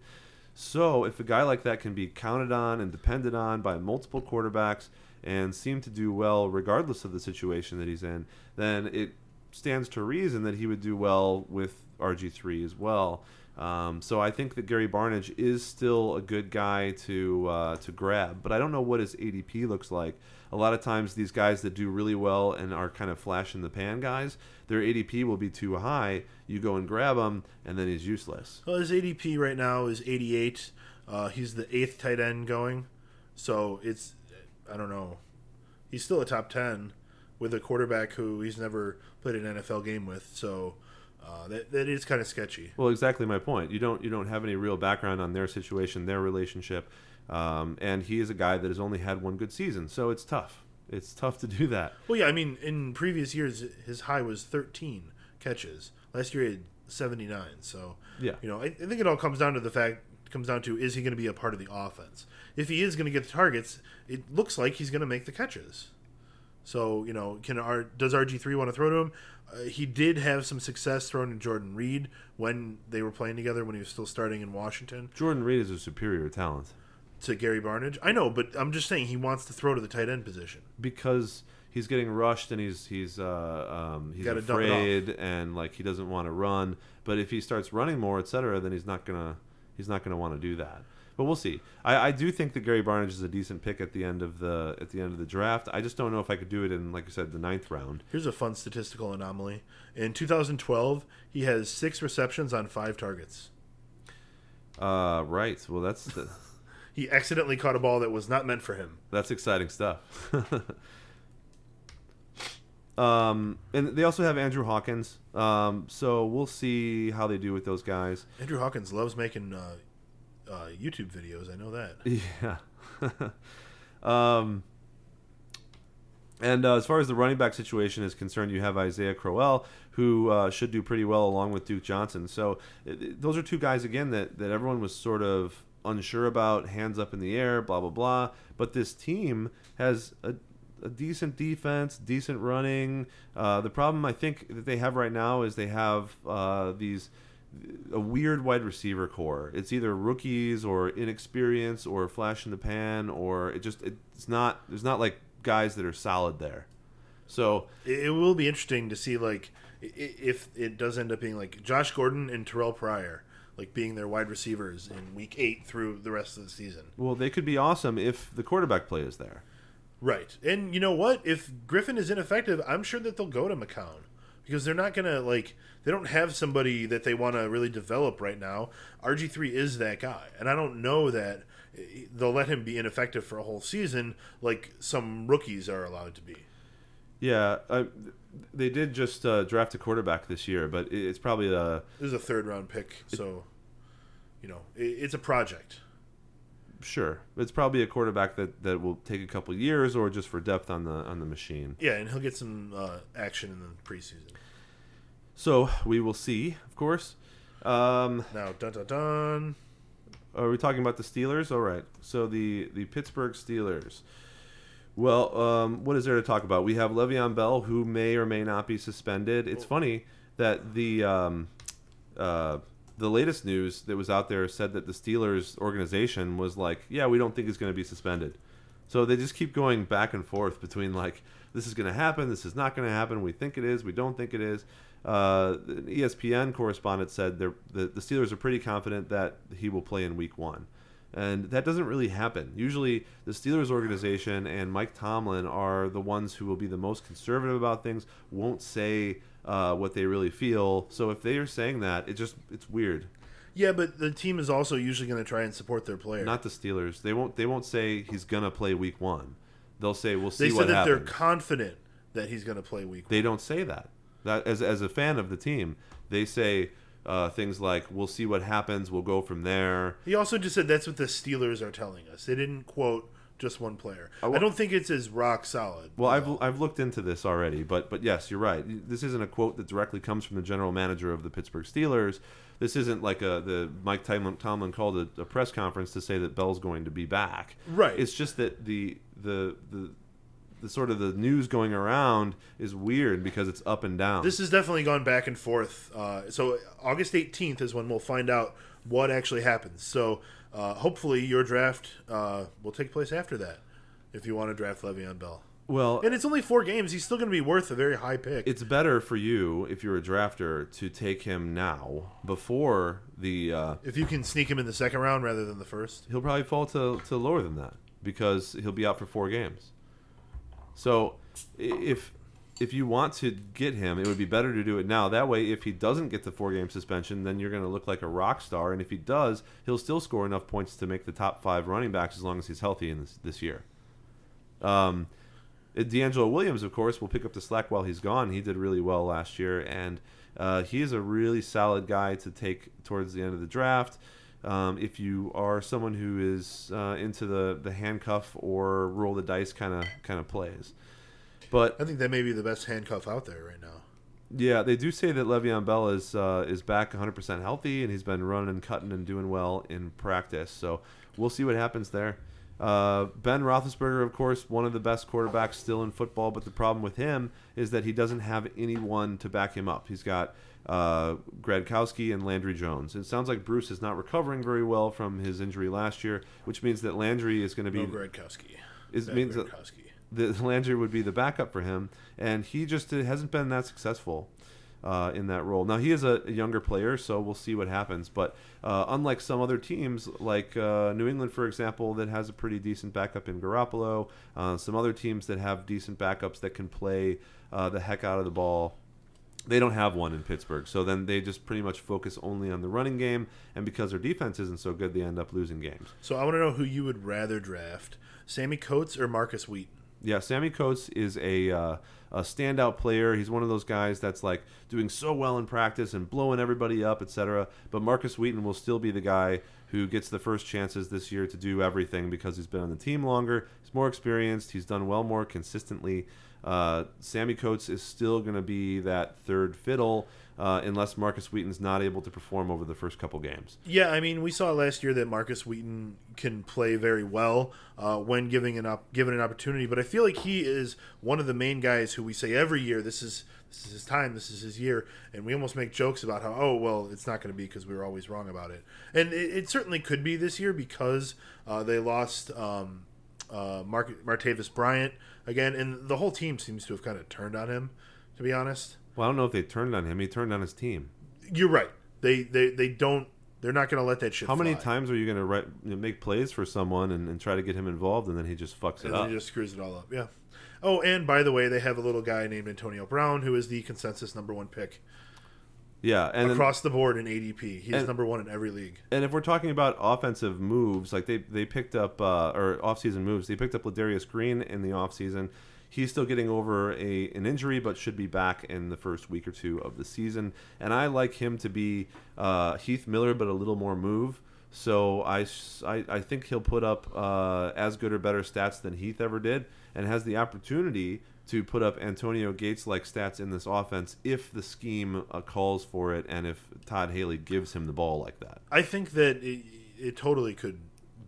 So, if a guy like that can be counted on and depended on by multiple quarterbacks and seem to do well regardless of the situation that he's in, then it stands to reason that he would do well with RG3 as well. Um, so I think that Gary Barnidge is still a good guy to uh, to grab, but I don't know what his ADP looks like. A lot of times, these guys that do really well and are kind of flash in the pan guys, their ADP will be too high. You go and grab him, and then he's useless. Well, his ADP right now is 88. Uh, he's the eighth tight end going, so it's I don't know. He's still a top 10 with a quarterback who he's never played an NFL game with, so uh, that that is kind of sketchy. Well, exactly my point. You don't you don't have any real background on their situation, their relationship, um, and he is a guy that has only had one good season, so it's tough. It's tough to do that. Well, yeah, I mean, in previous years, his high was 13 catches. Last year, he had 79. So, Yeah. you know, I, I think it all comes down to the fact comes down to is he going to be a part of the offense? If he is going to get the targets, it looks like he's going to make the catches. So, you know, can R, does RG3 want to throw to him? Uh, he did have some success throwing to Jordan Reed when they were playing together when he was still starting in Washington Jordan Reed is a superior talent. To Gary Barnidge. I know, but I'm just saying he wants to throw to the tight end position. because he's getting rushed and he's he's uh, um, he's Gotta dump it off. afraid and like he doesn't want to run. But if he starts running more, etc., then he's not gonna he's not gonna want to do that. But we'll see. I, I do think that Gary Barnidge is a decent pick at the end of the at the end of the draft. I just don't know if I could do it in like I said the ninth round. Here's a fun statistical anomaly. In 2012, he has six receptions on five targets. Uh, right. Well, that's the, He accidentally caught a ball that was not meant for him. that's exciting stuff. *laughs* um, and they also have Andrew Hawkins. Um, so we'll see how they do with those guys. Andrew Hawkins loves making uh, uh, YouTube videos. I know that. *laughs* Yeah. *laughs* um, and uh, as far as the running back situation is concerned, you have Isaiah Crowell, who uh, should do pretty well along with Duke Johnson. So it- those are two guys again that that everyone was sort of unsure about, hands up in the air, blah blah blah. But this team has a, a decent defense, decent running. Uh, the problem I think that they have right now is they have uh, these a weird wide receiver core. It's either rookies or inexperience or flash in the pan or it just it's not there's not like guys that are solid there. So It, will be interesting to see like if it does end up being like Josh Gordon and Terrelle Pryor, like being their wide receivers in Week Eight through the rest of the season. well they could be awesome if the quarterback play is there. Right. And you know what? If Griffin is ineffective, I'm sure that they'll go to McCown because they're not going to like they don't have somebody that they want to really develop right now. RG3 is that guy. And I don't know that they'll let him be ineffective for a whole season like some rookies are allowed to be. Yeah, I, they did just uh, draft a quarterback this year, but it's probably a This is a third round pick, so you know, it, it's a project. sure. It's probably a quarterback that, that will take a couple years or just for depth on the on the machine. Yeah, and he'll get some uh, action in the preseason. So we will see, of course. Um, Now, dun dun dun. are we talking about the Steelers? All right. So the the Pittsburgh Steelers. Well, um, what is there to talk about? We have Le'Veon Bell, who may or may not be suspended. It's funny that the um, uh, the latest news that was out there said that the Steelers organization was like, "Yeah, we don't think he's going to be suspended." So they just keep going back and forth between like, "This is going to happen. This is not going to happen. We think it is. We don't think it is." Uh, an ESPN correspondent said they're, the the Steelers are pretty confident that he will play in Week One. And that doesn't really happen. Usually, the Steelers organization and Mike Tomlin are the ones who will be the most conservative about things, won't say uh, what they really feel. So if they are saying that, it just it's weird. Yeah, but the team is also usually going to try and support their player. Not the Steelers. They won't. They won't say he's gonna play Week One. They'll say we'll see what happens. they said that happens. they're confident that he's going to play week. they don't say that. That as as a fan of the team, they say uh, things like we'll see what happens. We'll go from there. He also just said that's what the Steelers are telling us. They didn't quote just one player. Uh, I don't think it's as rock solid. Well, I've, I've looked into this already, but but yes, you're right. This isn't a quote that directly comes from the general manager of the Pittsburgh Steelers. This isn't like a the Mike Tomlin, Tomlin called a, a press conference to say that Bell's going to be back. Right. It's just that the the the the sort of the news going around is weird because it's up and down. This has definitely gone back and forth. Uh, so August 18th is when we'll find out what actually happens. So uh, hopefully your draft uh, will take place after that if you want to draft Le'Veon Bell. well, And it's only four games. He's still going to be worth a very high pick. it's better for you if you're a drafter to take him now before the uh, if you can sneak him in the second round rather than the first. he'll probably fall to, to lower than that because he'll be out for four games. So if if you want to get him, it would be better to do it now. That way, if he doesn't get the four game suspension, then you're going to look like a rock star. And if he does, he'll still score enough points to make the top five running backs as long as he's healthy in this this year. Um, DeAngelo Williams, of course, will pick up the slack while he's gone. He did really well last year, and uh, he is a really solid guy to take towards the end of the draft. Um, if you are someone who is uh, into the, the handcuff or roll the dice kind of kind of plays, but I think that may be the best handcuff out there right now. yeah, they do say that Le'Veon Bell is uh, is back 100% healthy, and he's been running and cutting and doing well in practice. So we'll see what happens there. Uh, ben Roethlisberger, of course, one of the best quarterbacks still in football, but the problem with him is that he doesn't have anyone to back him up. He's got uh, Gradkowski and Landry Jones. It sounds like Bruce is not recovering very well from his injury last year, which means that Landry is going to be No Gradkowski. is Bad means that Gradkowski. the *laughs* Landry would be the backup for him, and he just hasn't been that successful uh, in that role. Now he is a, a younger player, so we'll see what happens. But uh, unlike some other teams, like uh, New England, for example, that has a pretty decent backup in Garoppolo, uh, some other teams that have decent backups that can play uh, the heck out of the ball. They don't have one in Pittsburgh, so then they just pretty much focus only on the running game, and because their defense isn't so good, they end up losing games. So I want to know who you would rather draft: Sammy Coates or Markus Wheaton. Yeah, Sammy Coates is a uh, a standout player. He's one of those guys that's like doing so well in practice and blowing everybody up, etc. But Markus Wheaton will still be the guy who gets the first chances this year to do everything because he's been on the team longer. He's more experienced. He's done well more consistently. Uh, Sammy Coates is still going to be that third fiddle uh, unless Markus Wheaton's not able to perform over the first couple games. Yeah, I mean, we saw last year that Markus Wheaton can play very well uh, when giving an op- given an opportunity. But I feel like he is one of the main guys who we say every year this is this is his time, this is his year, and we almost make jokes about how oh well it's not going to be because we were always wrong about it, and it, it certainly could be this year because uh, they lost. Um, uh, Mark- Martavis Bryant again, and the whole team seems to have kind of turned on him. To be honest, Well, I don't know if they turned on him. He turned on his team. you're right. They they they don't. They're not going to let that shit. How many fly. times are you going to write, you know, make plays for someone and, and try to get him involved, and then he just fucks it And up? he just screws it all up. Yeah. Oh, and by the way, they have a little guy named Antonio Brown who is the consensus number one pick yeah, and then, across the board in ADP. He's and- number one in every league. and if we're talking about offensive moves, like they they picked up uh, or offseason moves, they picked up Ladarius Green in the offseason. He's still getting over a an injury, but should be back in the first week or two of the season. And I like him to be uh, Heath Miller, but a little more move. So I I think he'll put up uh, as good or better stats than Heath ever did, and has the opportunity to put up Antonio Gates like stats in this offense if the scheme uh, calls for it, and if Todd Haley gives him the ball like that. I think that it, it totally could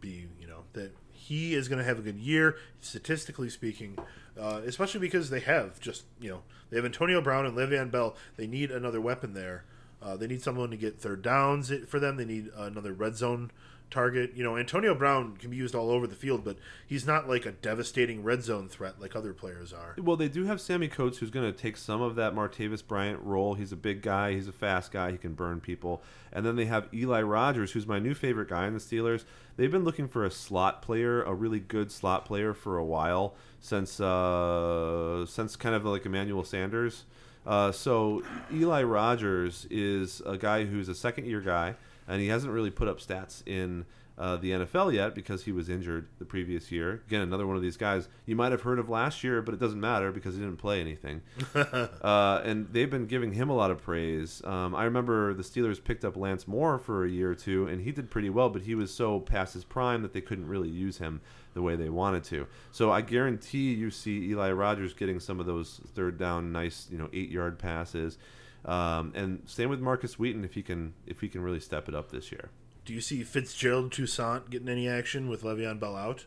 be, you know, that he is going to have a good year, statistically speaking, uh, especially because they have just, you know, they have Antonio Brown and Le'Veon Bell. They need another weapon there. Uh, they need someone to get third downs for them. They need another red zone target. You know, Antonio Brown can be used all over the field, but he's not like a devastating red zone threat like other players are. Well, they do have Sammy Coates, who's going to take some of that Martavis Bryant role. He's a big guy. He's a fast guy. He can burn people. And then they have Eli Rogers, who's my new favorite guy in the Steelers. They've been looking for a slot player, a really good slot player, for a while since uh, since kind of like Emmanuel Sanders. Uh, so Eli Rogers is a guy who's a second year guy, and he hasn't really put up stats in uh, the NFL yet because he was injured the previous year. Again, another one of these guys you might have heard of last year, but it doesn't matter because he didn't play anything. *laughs* uh, and they've been giving him a lot of praise. Um, I remember the Steelers picked up Lance Moore for a year or two, and he did pretty well, but he was so past his prime that they couldn't really use him the way they wanted to. So I guarantee you see Eli Rogers getting some of those third down, nice, you know, eight yard passes. Um, and same with Markus Wheaton if he can if he can really step it up this year. Do you see Fitzgerald Toussaint getting any action with Le'Veon Bell out?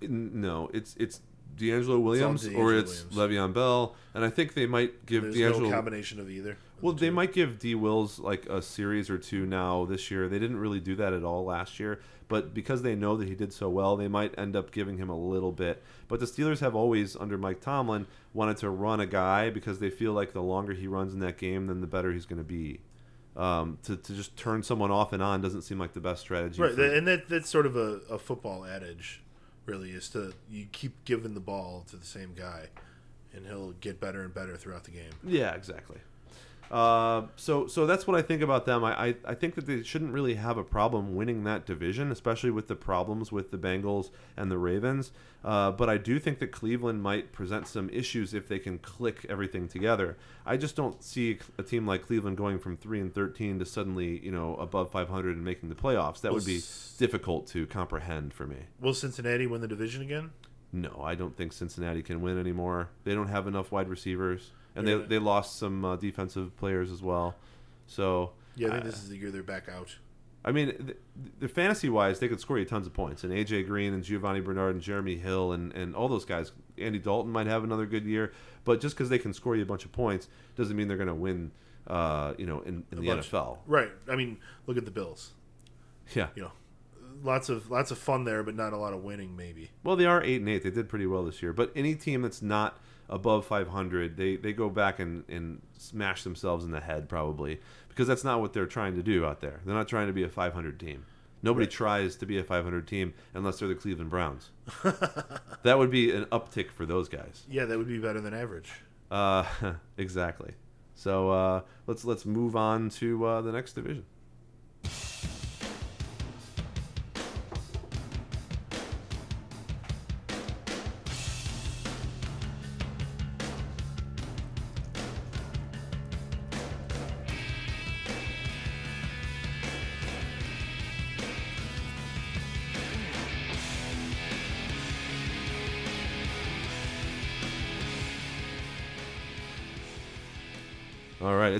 No, it's it's DeAngelo Williams or DeAngelo it's Williams. Le'Veon Bell, and I think they might give There's DeAngelo. no combination of either. well, they might give D Wills like a series or two now this year. They didn't really do that at all last year, but because they know that he did so well, they might end up giving him a little bit. But the Steelers have always, under Mike Tomlin, wanted to run a guy because they feel like the longer he runs in that game, then the better he's going to be. Um, to, to just turn someone off and on doesn't seem like the best strategy. Right, for- and that that's sort of a, a football adage, really, is to you keep giving the ball to the same guy, and he'll get better and better throughout the game. Yeah, exactly. Uh, so so that's what I think about them. I, I, I think that they shouldn't really have a problem winning that division, especially with the problems with the Bengals and the Ravens. Uh, but I do think that Cleveland might present some issues if they can click everything together. I just don't see a team like Cleveland going from three and thirteen to suddenly you know above five hundred and making the playoffs. That would be s- difficult to comprehend for me. Will Cincinnati win the division again? No, I don't think Cincinnati can win anymore. They don't have enough wide receivers, and they they lost some uh, defensive players as well. So Yeah, I think I- this is the year they're back out. I mean, the, the fantasy wise, they could score you tons of points. And AJ Green and Giovani Bernard and Jeremy Hill and, and all those guys. Andy Dalton might have another good year, but just because they can score you a bunch of points doesn't mean they're going to win. Uh, you know, in, in the bunch. NFL. Right. I mean, look at the Bills. Yeah. You know, lots of lots of fun there, but not a lot of winning. Maybe. Well, they are eight and eight. They did pretty well this year. But any team that's not above 500, they, they go back and, and smash themselves in the head probably because that's not what they're trying to do out there. They're not trying to be a 500 team. Nobody Right. tries to be a 500 team unless they're the Cleveland Browns. *laughs* that would be an uptick for those guys. Yeah, that would be better than average. Uh, *laughs* exactly. So uh, let's let's move on to uh, the next division.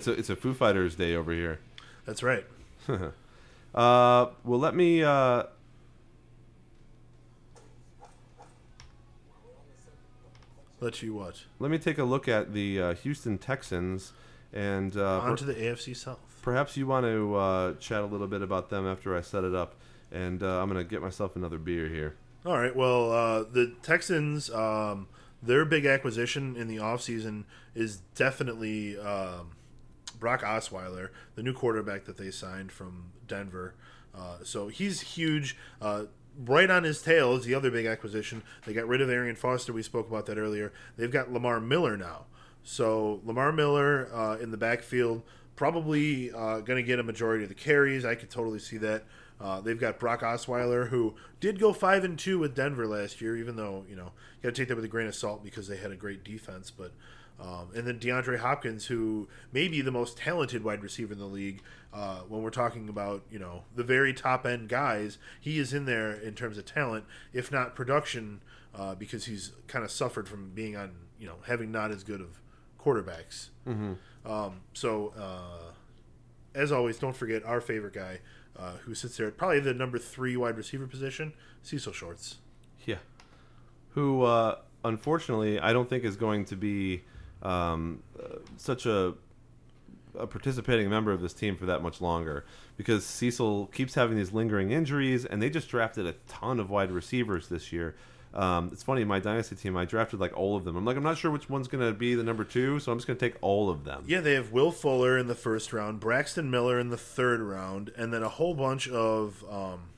A it's a Foo Fighters day over here. That's right. *laughs* Uh, well, let me. Uh, Let you what? let me take a look at the uh, Houston Texans, and uh, On to the AFC South. perhaps you want to uh, chat a little bit about them after I set it up. And uh, I'm gonna get myself another beer here. All right. Well, uh, the Texans, um, their big acquisition in the offseason is definitely um, Brock Osweiler, the new quarterback that they signed from Denver. Uh, so he's huge. Uh, right on his tail is the other big acquisition. They got rid of Arian Foster. We spoke about that earlier. They've got Lamar Miller now. So Lamar Miller uh, in the backfield, probably uh, going to get a majority of the carries. I could totally see that. Uh, they've got Brock Osweiler, who did go five and two with Denver last year, even though you know you got to take that with a grain of salt because they had a great defense. But um, and then DeAndre Hopkins, who may be the most talented wide receiver in the league. Uh, when we're talking about you know the very top end guys, he is in there in terms of talent, if not production, uh, because he's kind of suffered from being on you know having not as good of quarterbacks. Um, so uh, as always, don't forget our favorite guy uh, who sits there at probably the number three wide receiver position, Cecil Shorts. Yeah. Who, uh, unfortunately, I don't think is going to be um, uh, such a, a participating member of this team for that much longer because Cecil keeps having these lingering injuries, and they just drafted a ton of wide receivers this year. Um, it's funny, my dynasty team, I drafted like all of them. I'm like, I'm not sure which one's going to be the number two, so I'm just going to take all of them. Yeah, they have Will Fuller in the first round, Braxton Miller in the third round, and then a whole bunch of um,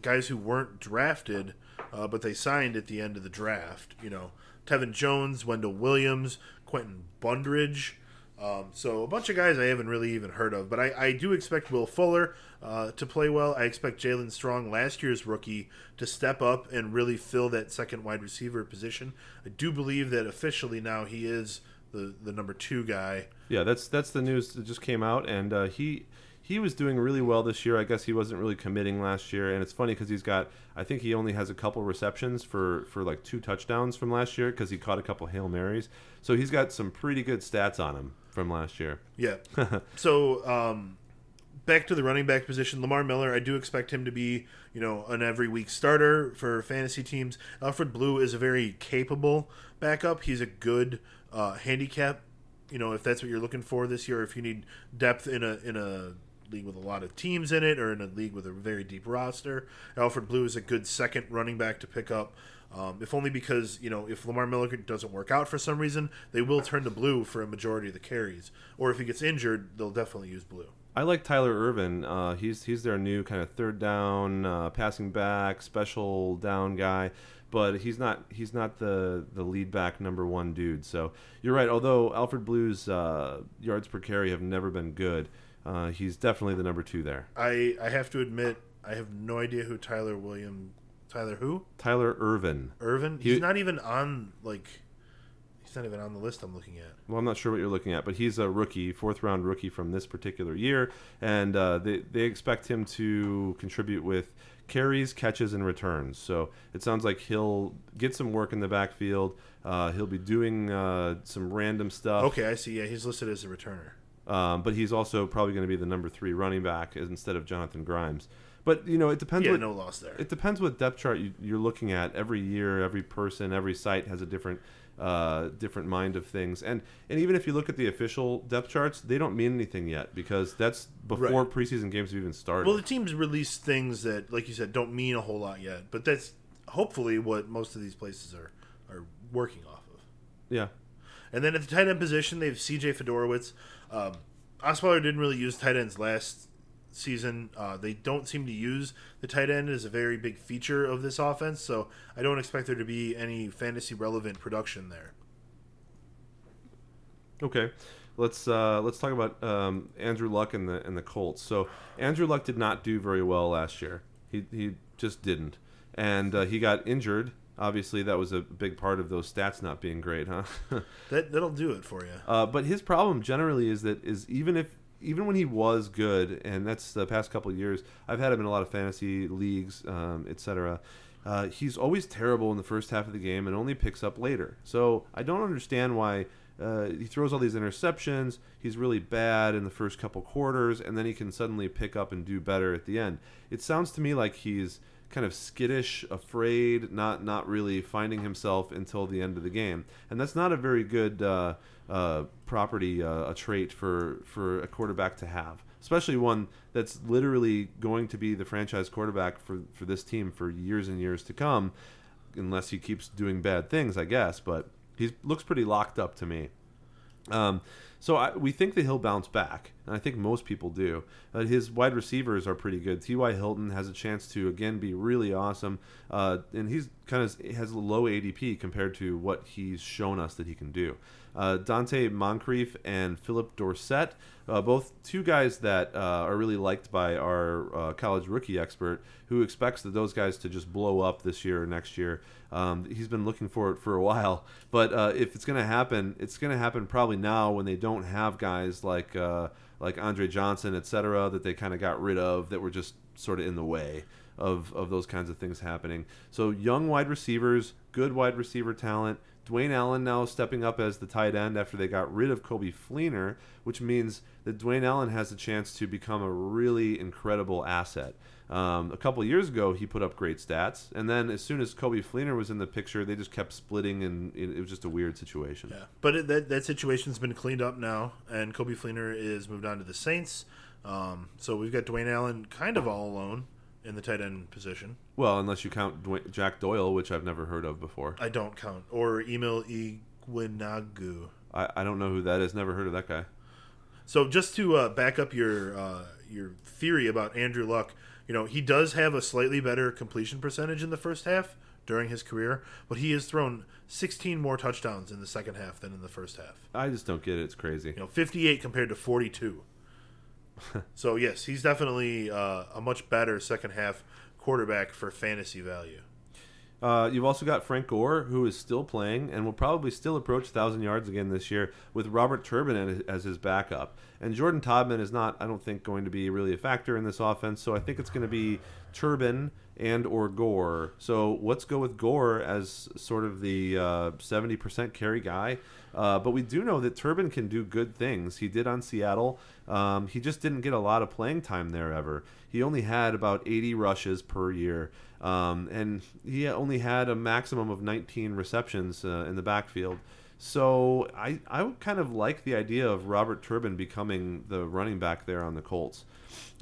guys who weren't drafted, uh, but they signed at the end of the draft. You know, Tevin Jones, Wendell Williams, Quenton Bundrage. Um, so a bunch of guys I haven't really even heard of, but I, I do expect Will Fuller uh, to play well. I expect Jaelen Strong, last year's rookie, to step up and really fill that second wide receiver position. I do believe that officially now he is the the number two guy. Yeah, that's that's the news that just came out, and uh, he he was doing really well this year. I guess he wasn't really committing last year, and it's funny because he's got I think he only has a couple receptions for for like two touchdowns from last year because he caught a couple hail marys. So he's got some pretty good stats on him from last year. Yeah. *laughs* so um, back to the running back position, Lamar Miller. I do expect him to be, you know, an every week starter for fantasy teams. Alfred Blue is a very capable backup. He's a good uh, handicap. You know, if that's what you're looking for this year, if you need depth in a in a league with a lot of teams in it, or in a league with a very deep roster, Alfred Blue is a good second running back to pick up. Um, if only because you know if Lamar Miller doesn't work out for some reason, they will turn to Blue for a majority of the carries. Or if he gets injured, they'll definitely use Blue. I like Tyler Ervin. Uh, he's he's their new kind of third down, uh, passing back, special down guy, but he's not he's not the the lead back number one dude. So you're right. Although Alfred Blue's uh, yards per carry have never been good, uh, he's definitely the number two there. I I have to admit I have no idea who Tyler William Tyler who Tyler Ervin. Ervin. He- He's not even on like he's not even on the list I'm looking at. Well, I'm not sure what you're looking at, but he's a rookie, fourth round rookie from this particular year, and uh, they they expect him to contribute with carries, catches, and returns. So it sounds like he'll get some work in the backfield. Uh, he'll be doing uh, some random stuff. Okay, I see. Yeah, he's listed as a returner. Um, but he's also probably going to be the number three running back instead of Jonathan Grimes. But you know, it depends. Yeah, what, no loss there. It depends what depth chart you, you're looking at. Every year, every person, every site has a different, uh, different mind of things. And and even if you look at the official depth charts, they don't mean anything yet because that's before Right. preseason games have even started. Well, the teams release things that, like you said, don't mean a whole lot yet, but that's hopefully what most of these places are are working off of. yeah, And then at the tight end position, they have C.J. Fedorowicz. Um, Osweiler didn't really use tight ends last season. Uh, they don't seem to use the tight end as a very big feature of this offense, so I don't expect there to be any fantasy relevant production there. Okay, let's uh, let's talk about um, Andrew Luck and the and the Colts. So Andrew Luck did not do very well last year. He he just didn't, and uh, he got injured. Obviously, that was a big part of those stats not being great, huh? *laughs* That that'll do it for you. uh, but his problem generally is that is even if even when he was good, and that's the past couple of years, I've had him in a lot of fantasy leagues, um, etc. Uh, he's always terrible in the first half of the game and only picks up later. So I don't understand why uh, he throws all these interceptions. He's really bad in the first couple quarters, and then he can suddenly pick up and do better at the end. It sounds to me like he's kind of skittish, afraid, not not really finding himself until the end of the game, and that's not a very good uh, uh, property, uh, a trait for for a quarterback to have, especially one that's literally going to be the franchise quarterback for for this team for years and years to come, unless he keeps doing bad things, I guess. But he looks pretty locked up to me. Um, so I, we think that he'll bounce back, and I think most people do. Uh, his wide receivers are pretty good. T.Y. Hilton has a chance to again be really awesome, uh, and he's kind of has a low ADP compared to what he's shown us that he can do. Uh, Donte Moncrief and Phillip Dorsett, uh, both two guys that uh, are really liked by our uh, college rookie expert, who expects that those guys to just blow up this year or next year. Um, he's been looking for it for a while, but uh, if it's going to happen, it's going to happen probably now when they don't have guys like uh, like Andre Johnson, et cetera, that they kind of got rid of that were just sort of in the way of of those kinds of things happening. So young wide receivers, good wide receiver talent. Dwayne Allen now stepping up as the tight end after they got rid of Coby Fleener, which means that Dwayne Allen has a chance to become a really incredible asset. Um, a couple years ago, he put up great stats, and then as soon as Coby Fleener was in the picture, they just kept splitting, and it, was just a weird situation. Yeah, but it, that that situation's been cleaned up now, and Coby Fleener is moved on to the Saints. Um, so we've got Dwayne Allen kind of all alone in the tight end position. Well, unless you count Dwayne, Jack Doyle, which I've never heard of before. I don't count or Emil Igwenagu. I, I don't know who that is. Never heard of that guy. So just to uh, back up your uh, your theory about Andrew Luck, you know he does have a slightly better completion percentage in the first half during his career, but he has thrown 16 more touchdowns in the second half than in the first half. I just don't get it. It's crazy. You know, 58 compared to 42. *laughs* so yes, he's definitely uh, a much better second half quarterback for fantasy value. Uh, you've also got Frank Gore, who is still playing and will probably still approach 1,000 yards again this year with Robert Turbin as his backup. And Jordan Todman is not, I don't think, going to be really a factor in this offense, so I think it's going to be Turbin and or Gore. So let's go with Gore as sort of the uh, 70% carry guy. Uh, but we do know that Turbin can do good things. He did on Seattle. Um, he just didn't get a lot of playing time there ever. He only had about 80 rushes per year. Um, and he only had a maximum of 19 receptions uh, in the backfield. So I, I would kind of like the idea of Robert Turbin becoming the running back there on the Colts.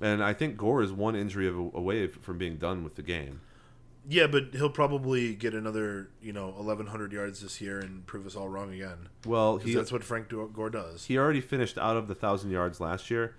And I think Gore is one injury away from being done with the game. Yeah, but he'll probably get another, you know, 1,100 yards this year and prove us all wrong again. Well, he that's what Frank Gore does. he already finished out of the thousand yards last year.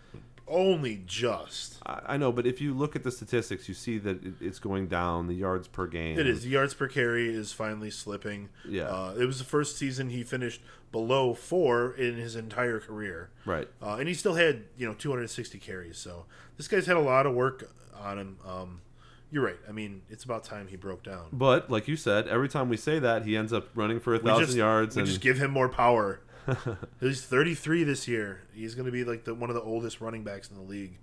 Only just. I, I know, but if you look at the statistics, you see that it, it's going down the yards per game. It is. The yards per carry is finally slipping. Yeah. Uh, it was the first season he finished below four in his entire career. right. Uh, and he still had, you know, 260 carries. So this guy's had a lot of work on him. Um, you're right. I mean, it's about time he broke down. But like you said, every time we say that, he ends up running for a thousand just, yards, we and just give him more power. *laughs* He's 33 this year. He's going to be like the one of the oldest running backs in the league.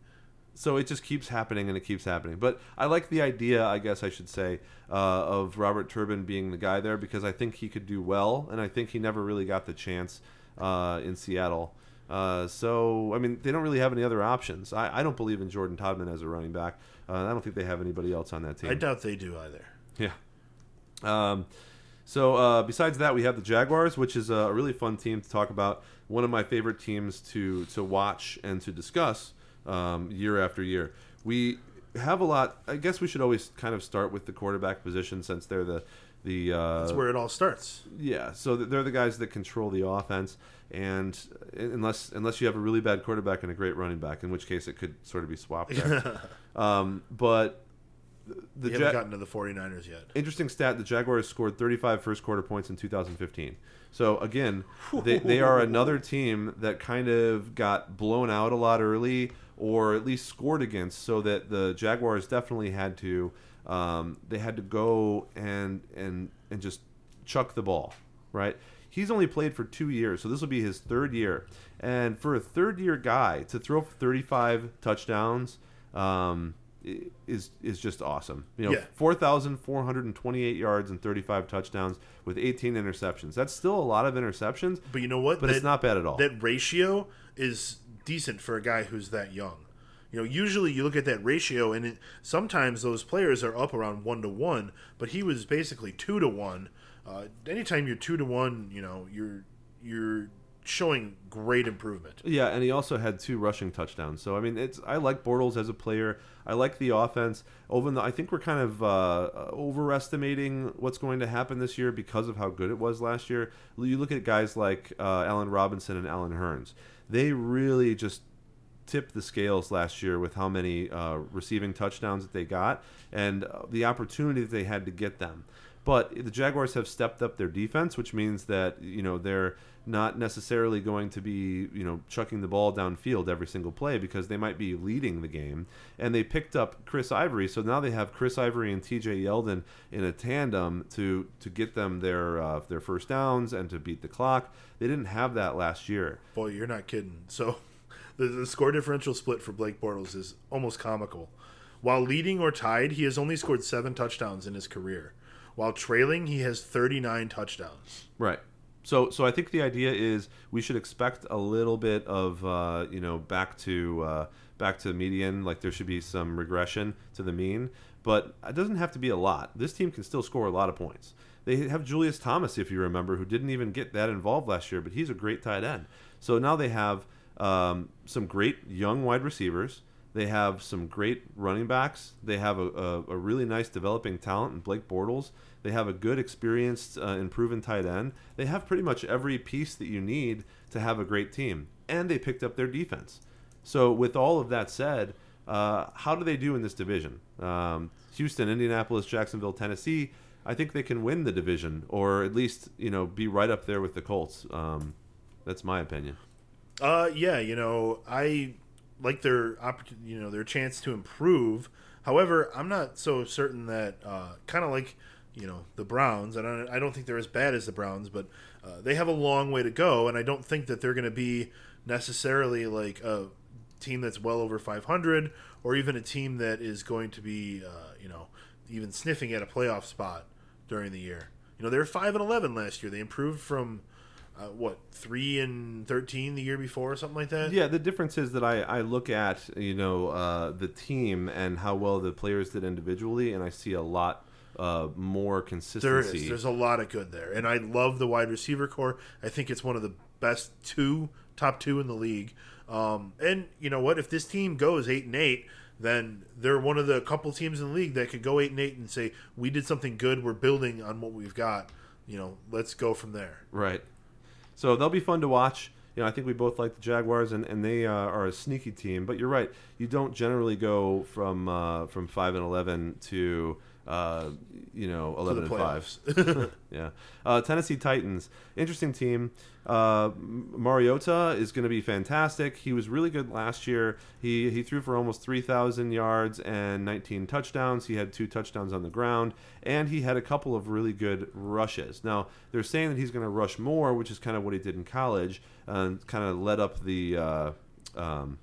so it just keeps happening and it keeps happening. But I like the idea, I guess I should say, uh, of Robert Turbin being the guy there because I think he could do well, and I think he never really got the chance uh, in Seattle. Uh, so I mean, they don't really have any other options. I, I don't believe in Jordan Todman as a running back. Uh, I don't think they have anybody else on that team. I doubt they do either. Yeah. Um, so uh, besides that, we have the Jaguars, which is a really fun team to talk about. One of my favorite teams to to watch and to discuss um, year after year. We have a lot. I guess we should always kind of start with the quarterback position since they're the the uh, That's where it all starts. yeah, so they're the guys that control the offense, and unless unless you have a really bad quarterback and a great running back, in which case it could sort of be swapped there. *laughs* um, but the Ja- haven't gotten to the 49ers yet. interesting stat: the Jaguars scored 35 first quarter points in 2015. So again, they, they are another team that kind of got blown out a lot early, or at least scored against, so that the Jaguars definitely had to um, they had to go and and and just chuck the ball, right? He's only played for two years, so this will be his third year. And for a third year guy to throw 35 touchdowns, um, is is just awesome. You know, Yeah. 4,428 yards and 35 touchdowns with 18 interceptions. That's still a lot of interceptions, But you know what? but it's not bad at all. That ratio is decent for a guy who's that young. You know, usually you look at that ratio, and it, sometimes those players are up around one to one, but he was basically two to one. Uh, anytime you're two to one, you know, you're you're showing great improvement. Yeah, and he also had two rushing touchdowns. So I mean, it's I like Bortles as a player. I like the offense. Though I think we're kind of uh, overestimating what's going to happen this year because of how good it was last year. You look at guys like uh, Allen Robinson and Allen Hurns. They really just tipped the scales last year with how many uh, receiving touchdowns that they got and uh, the opportunity that they had to get them. But the Jaguars have stepped up their defense, which means that you know they're not necessarily going to be you know chucking the ball downfield every single play because they might be leading the game. And they picked up Chris Ivory, so now they have Chris Ivory and T.J. Yeldon in a tandem to to get them their uh, their first downs and to beat the clock. They didn't have that last year. Boy, you're not kidding. So, the, the score differential split for Blake Bortles is almost comical. While leading or tied, he has only scored seven touchdowns in his career. While trailing, he has 39 touchdowns. Right. So, so I think the idea is we should expect a little bit of, uh, you know, back to uh, back to the median. Like there should be some regression to the mean, but it doesn't have to be a lot. This team can still score a lot of points. They have Julius Thomas, if you remember, who didn't even get that involved last year, but he's a great tight end. So now they have um, some great young wide receivers. They have some great running backs. They have a, a, a really nice developing talent in Blake Bortles. They have a good, experienced, uh, and proven tight end. They have pretty much every piece that you need to have a great team. And they picked up their defense. So, with all of that said, uh, how do they do in this division? Um, Houston, Indianapolis, Jacksonville, Tennessee. I think they can win the division, or at least you know be right up there with the Colts. Um, that's my opinion. Uh, yeah, you know, I like their opportunity, you know, their chance to improve. However, I'm not so certain that, uh, kind of like, you know, the Browns. I don't, I don't think they're as bad as the Browns, but uh, they have a long way to go, and I don't think that they're going to be necessarily like a team that's well over 500, or even a team that is going to be, uh, you know, even sniffing at a playoff spot during the year. You know, they were five and 11 last year. They improved from. Uh, what three and thirteen the year before, or something like that. Yeah, the difference is that I, I look at you know uh, the team and how well the players did individually, and I see a lot uh, more consistency. is. There's a lot of good there, and I love the wide receiver core. I think it's one of the best two, top two in the league. Um, and you know what? If this team goes eight and eight, then they're one of the couple teams in the league that could go eight and eight and say we did something good. We're building on what we've got. You know, let's go from there. Right. So they'll be fun to watch. You know, I think we both like the Jaguars, and, and they uh, are a sneaky team. But you're right; you don't generally go from uh, from five and eleven to uh, you know eleven and five. playoffs. *laughs* Yeah. Uh, Tennessee Titans, interesting team. Uh, Mariota is going to be fantastic. He was really good last year. He he threw for almost 3,000 yards and 19 touchdowns. He had two touchdowns on the ground, and he had a couple of really good rushes. Now they're saying that he's going to rush more, which is kind of what he did in college, and kind of led up the. Uh, um,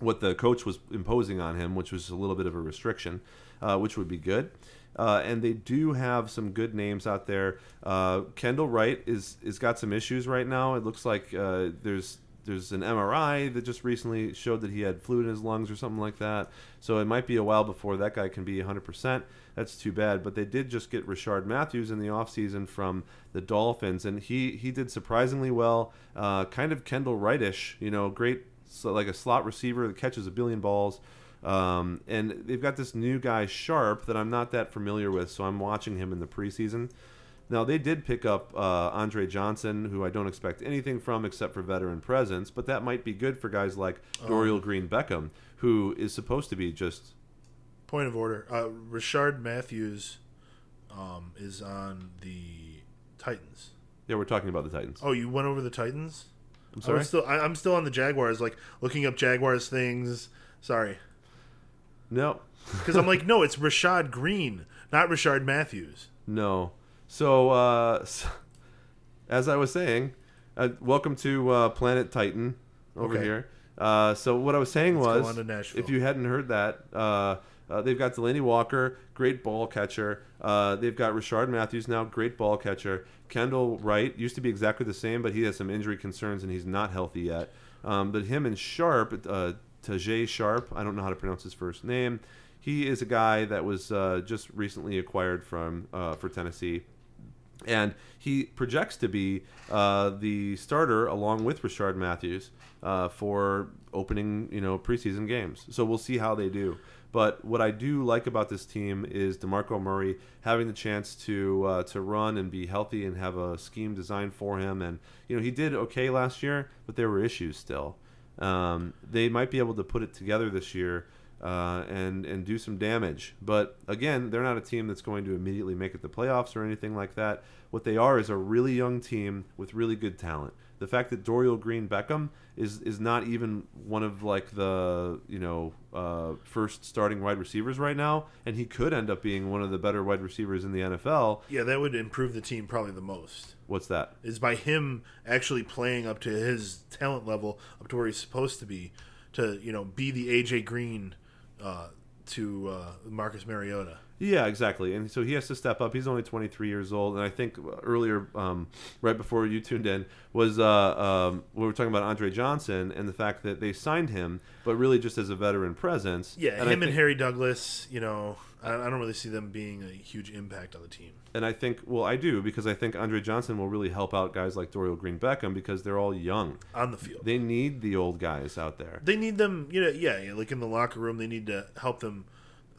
what the coach was imposing on him, which was a little bit of a restriction, uh, which would be good. Uh, and they do have some good names out there. Uh, Kendall Wright is is got some issues right now. It looks like uh, there's there's an MRI that just recently showed that he had fluid in his lungs or something like that. So it might be a while before that guy can be 100%. That's too bad. But they did just get Rishard Matthews in the offseason from the Dolphins, and he, he did surprisingly well. Uh, kind of Kendall Wrightish, you know, great, so like a slot receiver that catches a billion balls. Um, and they've got this new guy, Sharpe, that I'm not that familiar with, so I'm watching him in the preseason. Now they did pick up uh, Andre Johnson, who I don't expect anything from except for veteran presence, but that might be good for guys like Dorial Green Beckham, who is supposed to be just Point of order. Uh, Rishard Matthews um, is on the Titans. yeah. We're talking about the Titans. Oh, you went over the Titans. I'm I sorry. was still. I, I'm still on the Jaguars. Like looking up Jaguars things. Sorry, no, *laughs* because I'm like, no, it's Rashad Greene, not Rishard Matthews. no. So uh, as I was saying, uh, welcome to uh, Planet Titan over Okay. here. Uh, so what I was saying Let's was, on to Nashville. if you hadn't heard that, uh, uh, they've got Delanie Walker, great ball catcher. Uh, they've got Rishard Matthews now, great ball catcher. Kendall Wright used to be exactly the same, but he has some injury concerns and he's not healthy yet. Um, but him and Sharpe, uh, Tajaé Sharpe, I don't know how to pronounce his first name. He is a guy that was uh, just recently acquired from uh, for Tennessee and he projects to be uh, the starter along with Rishard Matthews uh, for opening, you know, preseason games. So we'll see how they do. But what I do like about this team is DeMarco Murray having the chance to uh, to run and be healthy and have a scheme designed for him. And you know, he did okay last year, but there were issues still. Um, they might be able to put it together this year uh, and and do some damage. But again, they're not a team that's going to immediately make it the playoffs or anything like that. What they are is a really young team with really good talent. The fact that Dorial Green Beckham is is not even one of like the you know uh, first starting wide receivers right now, and he could end up being one of the better wide receivers in the NFL. Yeah, that would improve the team probably the most. What's that? Is by him actually playing up to his talent level, up to where he's supposed to be, to you know be the AJ Green uh, to uh, Marcus Mariota. Yeah, exactly. And so he has to step up. He's only 23 years old, and I think earlier, um, right before you tuned in, was uh, um, we were talking about Andre Johnson and the fact that they signed him, but really just as a veteran presence. Yeah, and him I and think- Harry Douglas. You know, I, I don't really see them being a huge impact on the team. And I think, well, I do because I think Andre Johnson will really help out guys like Dorial Green Beckham because they're all young. on the field. They need the old guys out there. They need them, you know, yeah, yeah, like in the locker room, they need to help them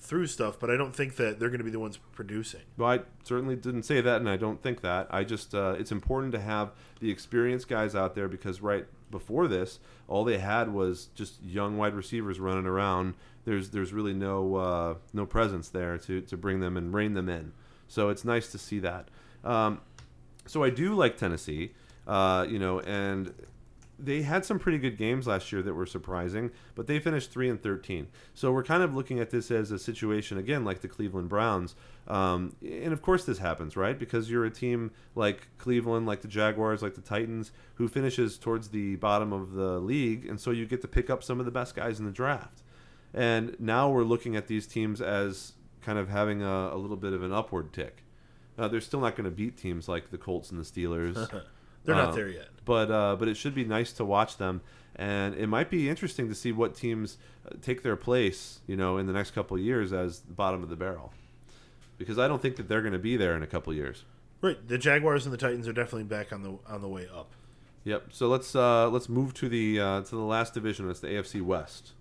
through stuff. But I don't think that they're going to be the ones producing. Well, I certainly didn't say that, and I don't think that. I just, uh, it's important to have the experienced guys out there because right before this, all they had was just young wide receivers running around. There's, there's really no, uh, no presence there to, to bring them and rein them in. So it's nice to see that. Um, so I do like Tennessee, uh, you know, and they had some pretty good games last year that were surprising, but they finished three and thirteen. So we're kind of looking at this as a situation again, like the Cleveland Browns. Um, and of course, this happens, right? Because you're a team like Cleveland, like the Jaguars, like the Titans, who finishes towards the bottom of the league, and so you get to pick up some of the best guys in the draft. And now we're looking at these teams as kind of having a, a little bit of an upward tick. Uh, they're still not going to beat teams like the Colts and the Steelers. *laughs* They're not there yet. but uh, but it should be nice to watch them, and it might be interesting to see what teams uh, take their place, you know, in the next couple of years as the bottom of the barrel, because I don't think that they're going to be there in a couple of years. Right, the Jaguars and the Titans are definitely back on the on the way up. Yep. So let's uh, let's move to the uh, to the last division. It's the AFC West.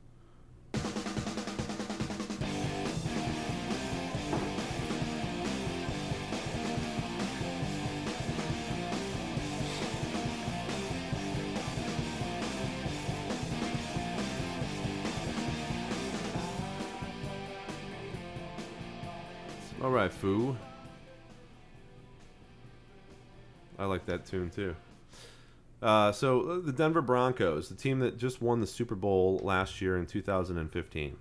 Right, Foo. I like that tune too. Uh, so uh, the Denver Broncos, the team that just won the Super Bowl last year in 2015,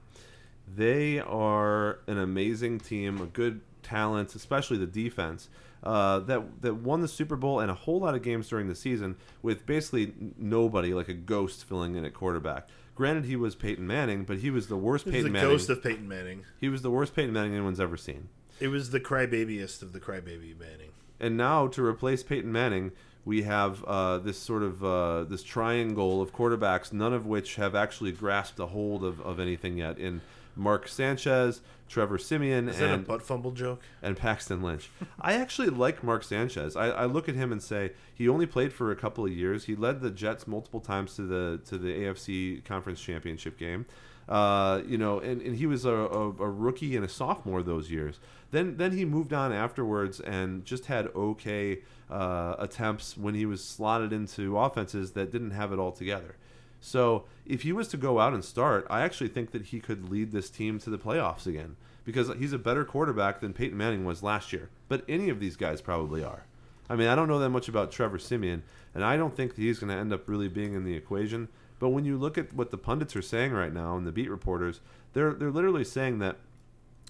they are an amazing team, a good talent, especially the defense. Uh, that that won the Super Bowl and a whole lot of games during the season with basically nobody, like a ghost, filling in at quarterback. Granted, he was Peyton Manning, but he was the worst Peyton the Manning. ghost of Peyton Manning. he was the worst Peyton Manning anyone's ever seen. It was the crybabyest of the crybaby Manning. And now to replace Peyton Manning, we have uh, this sort of uh, this triangle of quarterbacks, none of which have actually grasped a hold of, of anything yet. In Mark Sanchez, Trevor Siemian, Is that a and butt fumble joke? and Paxton Lynch. I actually like Mark Sanchez. I, I look at him and say he only played for a couple of years. He led the Jets multiple times to the to the AFC Conference Championship game. Uh, you know, and, and he was a, a, a rookie and a sophomore those years. Then then he moved on afterwards and just had okay uh, attempts when he was slotted into offenses that didn't have it all together. So if he was to go out and start, I actually think that he could lead this team to the playoffs again because he's a better quarterback than Peyton Manning was last year. But any of these guys probably are. I mean, I don't know that much about Trevor Siemian, and I don't think that he's going to end up really being in the equation. But when you look at what the pundits are saying right now and the beat reporters, they're they're literally saying that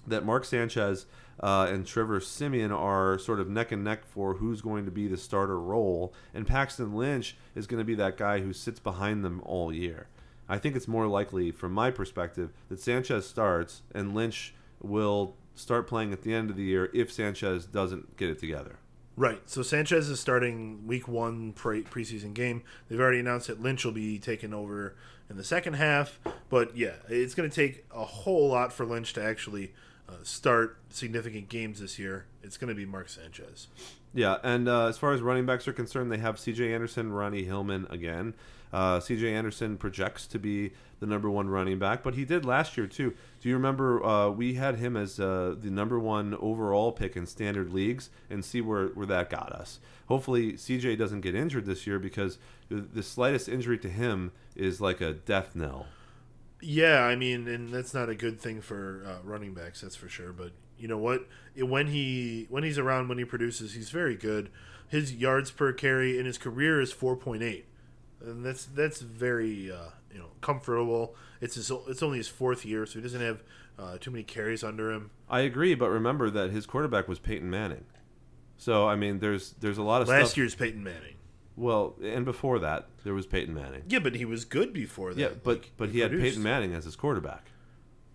that Mark Sanchez uh, and Trevor Siemian are sort of neck and neck for who's going to be the starter role, and Paxton Lynch is going to be that guy who sits behind them all year. I think it's more likely, from my perspective, that Sanchez starts and Lynch will start playing at the end of the year if Sanchez doesn't get it together. Right. So Sanchez is starting week one pre- preseason game. They've already announced that Lynch will be taking over in the second half. But yeah, it's going to take a whole lot for Lynch to actually uh, start significant games this year. It's going to be Mark Sanchez. Yeah, and uh, as far as running backs are concerned, they have C.J. Anderson, Ronnie Hillman again. Uh, C.J. Anderson projects to be the number one running back, but he did last year too. Do you remember uh, we had him as uh, the number one overall pick in standard leagues, and see where, where that got us. Hopefully, C.J. doesn't get injured this year because the, slightest injury to him is like a death knell. Yeah, I mean, and that's not a good thing for uh, running backs, that's for sure. But you know what? When he when he's around, when he produces, he's very good. His yards per carry in his career is four point eight, and that's that's very uh, you know comfortable. It's his, it's only his fourth year, so he doesn't have uh, too many carries under him. I agree, but remember that his quarterback was Peyton Manning. So I mean, there's there's a lot of Last stuff. year's Peyton Manning. Well, and before that, there was Peyton Manning. Yeah, but he was good before that. Yeah, but Like, but he had. Peyton Manning as his quarterback.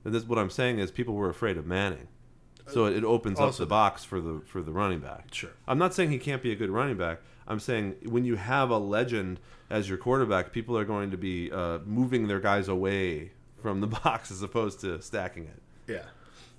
And this what I'm saying is people were afraid of Manning. So it, it opens up the box for the for the running back. Sure. I'm not saying he can't be a good running back. I'm saying when you have a legend as your quarterback, people are going to be uh, moving their guys away from the *laughs* box as opposed to stacking it. Yeah.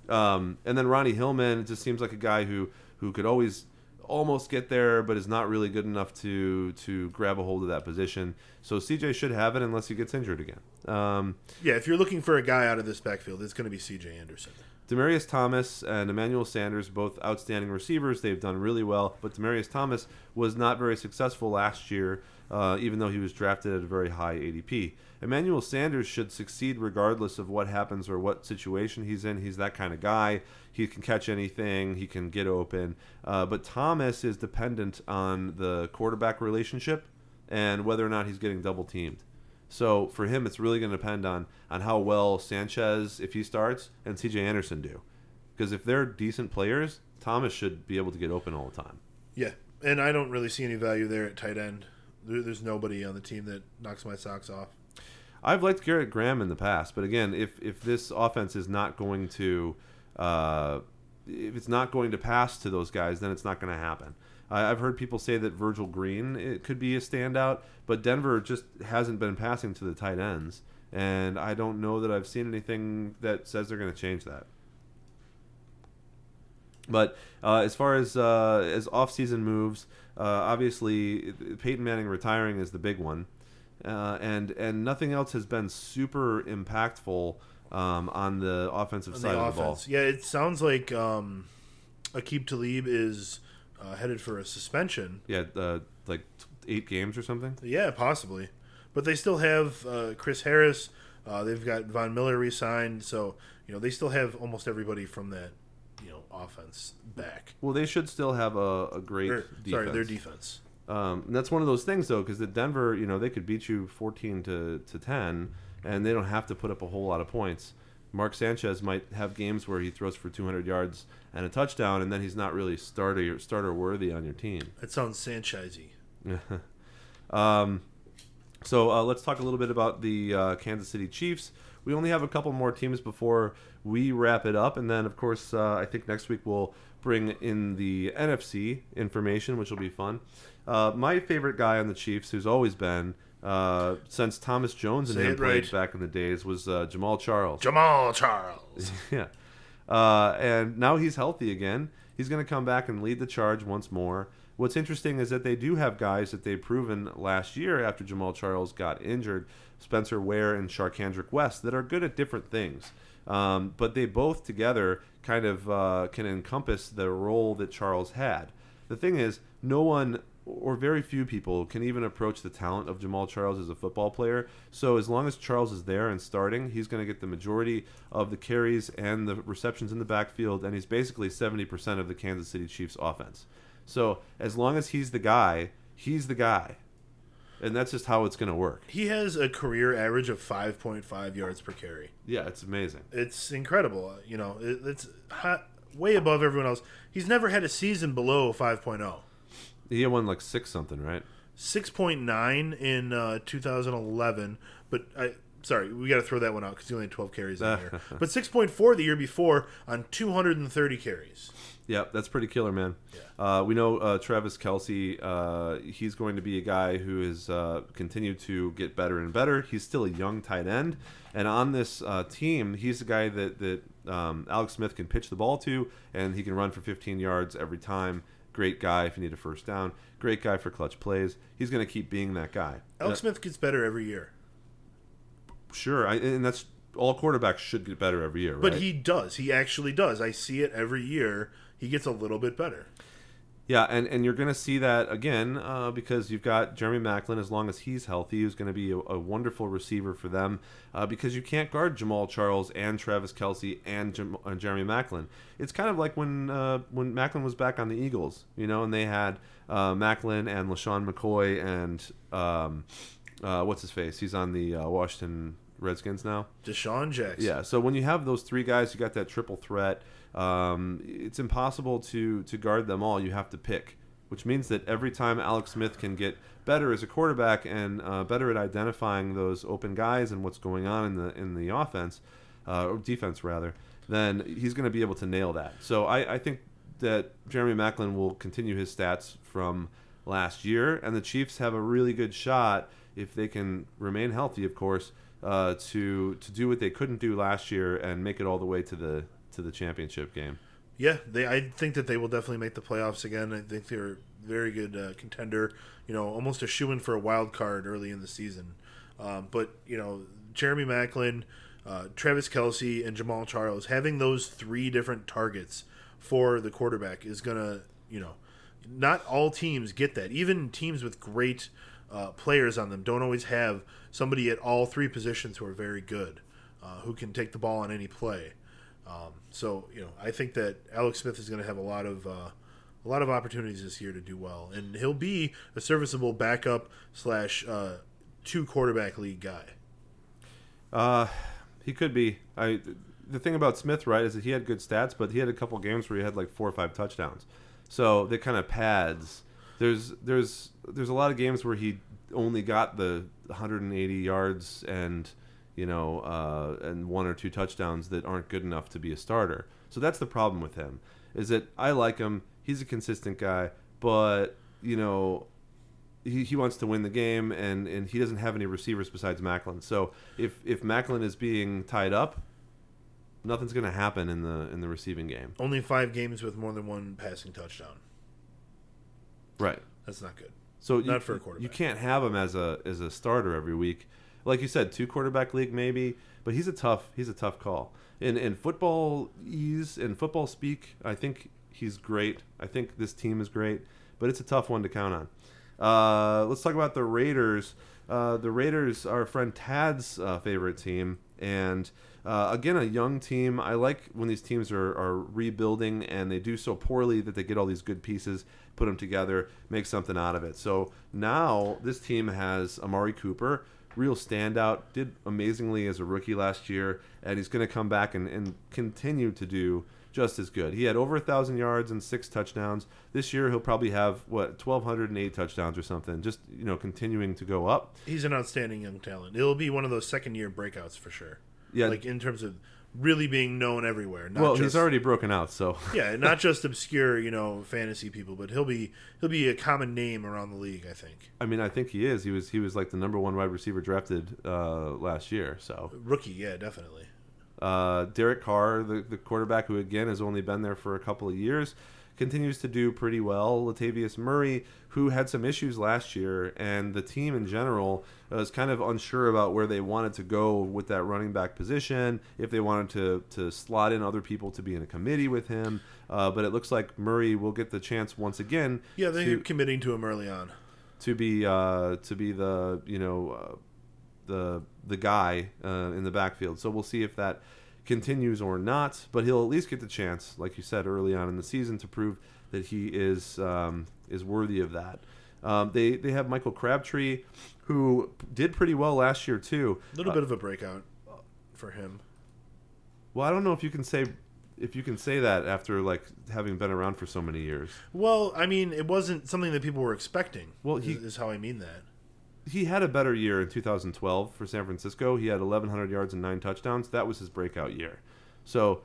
Um, and then Ronnie Hillman it just seems like a guy who who could always almost get there, but is not really good enough to to grab a hold of that position. So CJ should have it unless he gets injured again. Um, Yeah, if you're looking for a guy out of this backfield, it's going to be C.J. Anderson. Demaryius Thomas and Emmanuel Sanders, both outstanding receivers. They've done really well, but Demaryius Thomas was not very successful last year, uh, even though he was drafted at a very high ADP. Emmanuel Sanders should succeed regardless of what happens or what situation he's in. He's that kind of guy. He can catch anything, he can get open. Uh, but Thomas is dependent on the quarterback relationship and whether or not he's getting double teamed. So for him, it's really going to depend on on how well Sanchez, if he starts, and C.J. Anderson do. Because if they're decent players, Thomas should be able to get open all the time. Yeah, and I don't really see any value there at tight end. There, there's nobody on the team that knocks my socks off. I've liked Garrett Graham in the past, but again, if if this offense is not going to, uh, if it's not going to pass to those guys, then it's not going to happen. I've heard people say that Virgil Green it could be a standout, but Denver just hasn't been passing to the tight ends, and I don't know that I've seen anything that says they're going to change that. But uh, as far as uh, as off-season moves, uh, obviously Peyton Manning retiring is the big one, uh, and and nothing else has been super impactful um, on the offensive On side the of the ball. yeah, it sounds like um, Aqib Talib is uh, headed for a suspension. Yeah, uh, like eight games or something. Yeah, possibly, but they still have uh, Chris Harris. Uh, they've got Von Miller re-signed, so you know they still have almost everybody from that you know offense back. Well, they should still have a, a great Or, defense. sorry, their defense. Um, and that's one of those things though, because the Denver, you know, they could beat you fourteen to, to ten, and they don't have to put up a whole lot of points. Mark Sanchez might have games where he throws for 200 yards and a touchdown, and then he's not really starter starter worthy on your team. That sounds Sanchezy. *laughs* Um, so uh, let's talk a little bit about the uh, Kansas City Chiefs. We only have a couple more teams before we wrap it up, and then of course uh, I think next week we'll bring in the NFC information, which will be fun. Uh, my favorite guy on the Chiefs, who's always been uh, since Thomas Jones and Say him played right. back in the days, was uh, Jamaal Charles. Jamaal Charles. *laughs* yeah. Uh, and now he's healthy again. He's going to come back and lead the charge once more. What's interesting is that they do have guys that they've proven last year after Jamaal Charles got injured, Spencer Ware and Charcandrick West, that are good at different things. Um, but they both together kind of uh, can encompass the role that Charles had. The thing is, no one or very few people can even approach the talent of Jamaal Charles as a football player. So as long as Charles is there and starting, he's going to get the majority of the carries and the receptions in the backfield, and he's basically 70% of the Kansas City Chiefs offense. So as long as he's the guy, he's the guy. And that's just how it's going to work. He has a career average of 5.5 yards per carry. Yeah, it's amazing. It's incredible. You know, it's hot, way above everyone else. He's never had a season below oh. 5.0. He had one like six something, right? 6.9 in uh, 2011, but I, sorry, we got to throw that one out because he only had 12 carries in here. *laughs* But 6.4 the year before on 230 carries. Yeah, that's pretty killer, man. Uh, we know uh, Travis Kelce. Uh, he's going to be a guy who has uh, continued to get better and better. He's still a young tight end, and on this uh, team, he's the guy that that um, Alex Smith can pitch the ball to, and he can run for 15 yards every time. Great guy if you need a first down. Great guy for clutch plays. He's going to keep being that guy. Alex Uh, Smith gets better every year. sure, I, and that's all quarterbacks should get better every year, right? But he does. He actually does. I see it every year. He gets a little bit better. Yeah, and, and you're going to see that again uh, because you've got Jeremy Maclin, as long as he's healthy, who's going to be a, a wonderful receiver for them uh, because you can't guard Jamaal Charles and Travis Kelce and Jam- uh, Jeremy Maclin. It's kind of like when uh, when Maclin was back on the Eagles, you know, and they had uh, Maclin and LeSean McCoy and um, uh, what's his face? He's on the uh, Washington Redskins now. DeSean Jackson. Yeah. So when you have those three guys, you got that triple threat. Um, it's impossible to to guard them all. You have to pick, which means that every time Alex Smith can get better as a quarterback and uh, better at identifying those open guys and what's going on in the in the offense uh, or defense rather, then he's going to be able to nail that. So I, I think that Jeremy Maclin will continue his stats from last year, and the Chiefs have a really good shot if they can remain healthy, of course, uh, to to do what they couldn't do last year and make it all the way to the to the championship game. Yeah, they. I think that they will definitely make the playoffs again. I think they're a very good uh, contender. You know, almost a shoe in for a wild card early in the season. Um, but you know, Jeremy Maclin, uh, Travis Kelce, and Jamaal Charles having those three different targets for the quarterback is gonna, you know, not all teams get that. Even teams with great uh, players on them don't always have somebody at all three positions who are very good, uh, who can take the ball on any play. Um, so you know, I think that Alex Smith is going to have a lot of uh, a lot of opportunities this year to do well, and he'll be a serviceable backup slash uh, two quarterback league guy. Uh, he could be. I the thing about Smith, right, is that he had good stats, but he had a couple games where he had like four or five touchdowns. So that kind of pads. There's there's there's a lot of games where he only got the 180 yards and you know uh, and one or two touchdowns that aren't good enough to be a starter. So that's the problem with him. Is that I like him. He's a consistent guy, but you know he, he wants to win the game and, and he doesn't have any receivers besides Maclin. So if if Maclin is being tied up, nothing's going to happen in the in the receiving game. Only five games with more than one passing touchdown. Right. That's not good. So Not you, for a quarterback. You can't have him as a as a starter every week. Like you said, two quarterback league maybe, but he's a tough he's a tough call. In in football ease in football speak, I think he's great. I think this team is great, but it's a tough one to count on. Uh, let's talk about the Raiders. Uh, the Raiders are friend Tad's uh, favorite team, and uh, again, a young team. I like when these teams are, are rebuilding and they do so poorly that they get all these good pieces, put them together, make something out of it. So now this team has Amari Cooper, real standout, did amazingly as a rookie last year, and he's going to come back and, and continue to do just as good. He had over a thousand yards and six touchdowns. This year he'll probably have what twelve hundred and eight touchdowns or something. Just you know, continuing to go up. He's an outstanding young talent. It'll be one of those second year breakouts for sure. Yeah. like in terms of really being known everywhere. Not well, just, he's already broken out, so *laughs* yeah, not just obscure you know fantasy people, but he'll be he'll be a common name around the league. I think I mean, I think he is. He was he was like the number one wide receiver drafted uh, last year. So rookie, yeah, definitely. uh, Derek Carr, the, the quarterback who again has only been there for a couple of years, continues to do pretty well. Latavius Murray, who had some issues last year, and the team in general was kind of unsure about where they wanted to go with that running back position. If they wanted to to slot in other people to be in a committee with him, uh, but it looks like Murray will get the chance once again. Yeah, they're to- committing to him early on. to be uh, to be the you know uh, the the guy uh, in the backfield. So we'll see if that continues or not. But he'll at least get the chance, like you said early on in the season, to prove that he is um, is worthy of that. Um, they they have Michael Crabtree, who did pretty well last year too. A little bit of a breakout for him. Well, I don't know if you can say if you can say that after like having been around for so many years. Well, I mean, it wasn't something that people were expecting. Well, is, he- is how I mean that. He had a better year in 2012 for San Francisco. He had 1,100 yards and nine touchdowns. That was his breakout year. So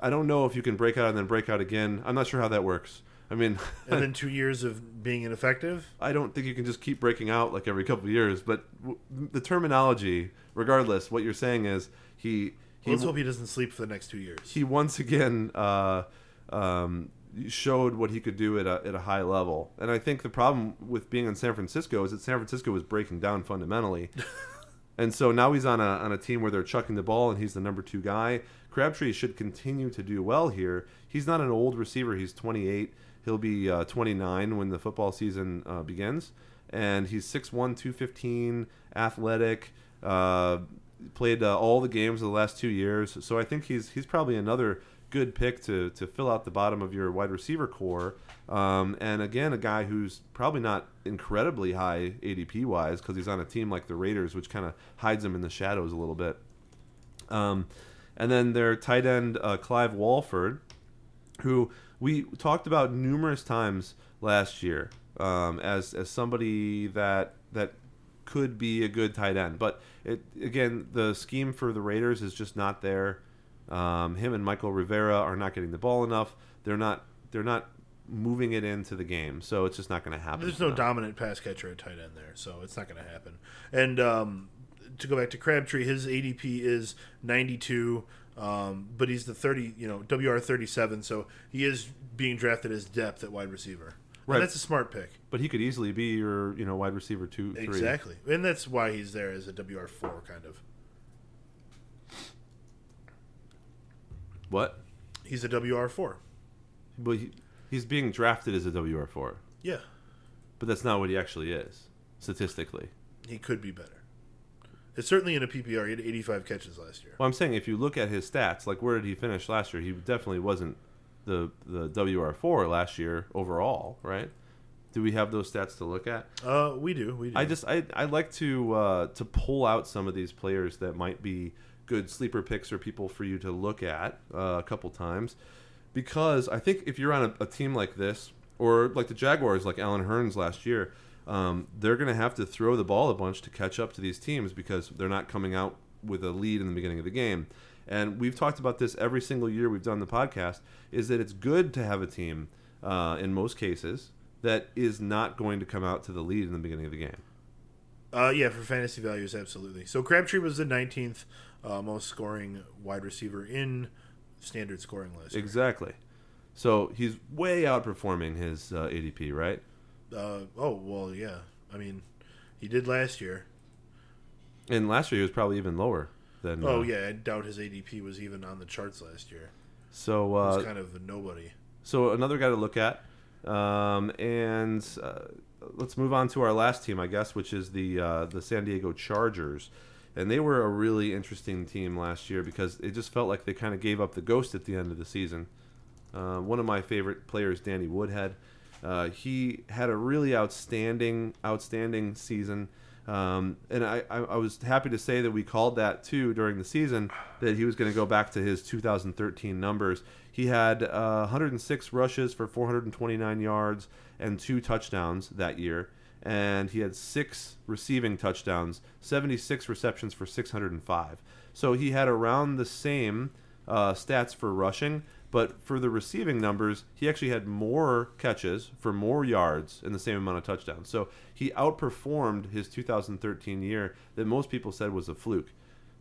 I don't know if you can break out and then break out again. I'm not sure how that works. I mean, *laughs* And then two years of being ineffective. I don't think you can just keep breaking out like every couple of years. But w- the terminology, regardless, what you're saying is he he Let's hope he doesn't sleep for the next two years. he once again uh, um, showed what he could do at a, at a high level. And I think the problem with being in San Francisco is that San Francisco was breaking down fundamentally. *laughs* and so now he's on a, on a team where they're chucking the ball and he's the number two guy. Crabtree should continue to do well here. He's not an old receiver, he's 28. He'll be uh, 29 when the football season uh, begins. And he's 6'1, 215, athletic. Uh, played uh, all the games of the last two years, so I think he's he's probably another good pick to to fill out the bottom of your wide receiver core. Um, and again, a guy who's probably not incredibly high ADP wise because he's on a team like the Raiders, which kind of hides him in the shadows a little bit. Um, and then their tight end uh, Clive Walford, who we talked about numerous times last year um, as as somebody that that could be a good tight end. But it again, the scheme for the Raiders is just not there. Um, him and Mychal Rivera are not getting the ball enough. They're not they're not moving it into the game, so it's just not going to happen. There's no dominant pass catcher at tight end there, so it's not going to happen. And um, to go back to Crabtree, his ADP is 92, um, but he's the 30, you know, WR 37, so he is being drafted as depth at wide receiver. Right. And that's a smart pick. But he could easily be your you know wide receiver two three. Exactly. And that's why he's there as a WR4 kind of. What? He's a WR4. But he, he's being drafted as a WR four, Yeah. but that's not what he actually is statistically. He could be better. It's certainly in a PPR. He had 85 catches last year. Well, I'm saying if you look at his stats, like where did he finish last year? He definitely wasn't the the WR4 last year overall, right? Do we have those stats to look at? Uh, we do. We do. I just I I like to uh, to pull out some of these players that might be good sleeper picks or people for you to look at uh, a couple times because I think if you're on a, a team like this or like the Jaguars, like Allen Hurns last year, um, they're going to have to throw the ball a bunch to catch up to these teams because they're not coming out with a lead in the beginning of the game. And we've talked about this every single year we've done the podcast. Is that it's good to have a team uh, in most cases that is not going to come out to the lead in the beginning of the game. Uh, yeah, for fantasy values, absolutely. So Crabtree was the 19th uh, most scoring wide receiver in standard scoring list. Exactly. So he's way outperforming his uh, ADP, right? Uh, oh well, yeah. I mean, he did last year. And last year he was probably even lower than. Oh uh, yeah, I doubt his ADP was even on the charts last year. So uh, kind of a nobody. so another guy to look at, um, and uh, let's move on to our last team, I guess, which is the uh, the San Diego Chargers. And they were a really interesting team last year because it just felt like they kind of gave up the ghost at the end of the season. Uh, one of my favorite players, Danny Woodhead, uh, he had a really outstanding, outstanding season. Um, and I, I, I was happy to say that we called that too during the season that he was going to go back to his 2013 numbers. He had uh, 106 rushes for 429 yards and two touchdowns that year, and he had six receiving touchdowns, 76 receptions for 605. So he had around the same uh, stats for rushing, but for the receiving numbers, he actually had more catches for more yards and the same amount of touchdowns. So he outperformed his 2013 year that most people said was a fluke.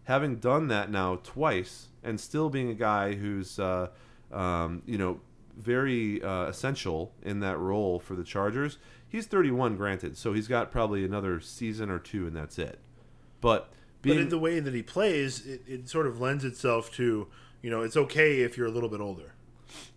Having done that now twice and still being a guy who's, uh, um, you know, very uh, essential in that role for the Chargers, he's 31, granted. So he's got probably another season or two, and that's it. But being but in the way that he plays, it, it sort of lends itself to you know it's okay if you're a little bit older.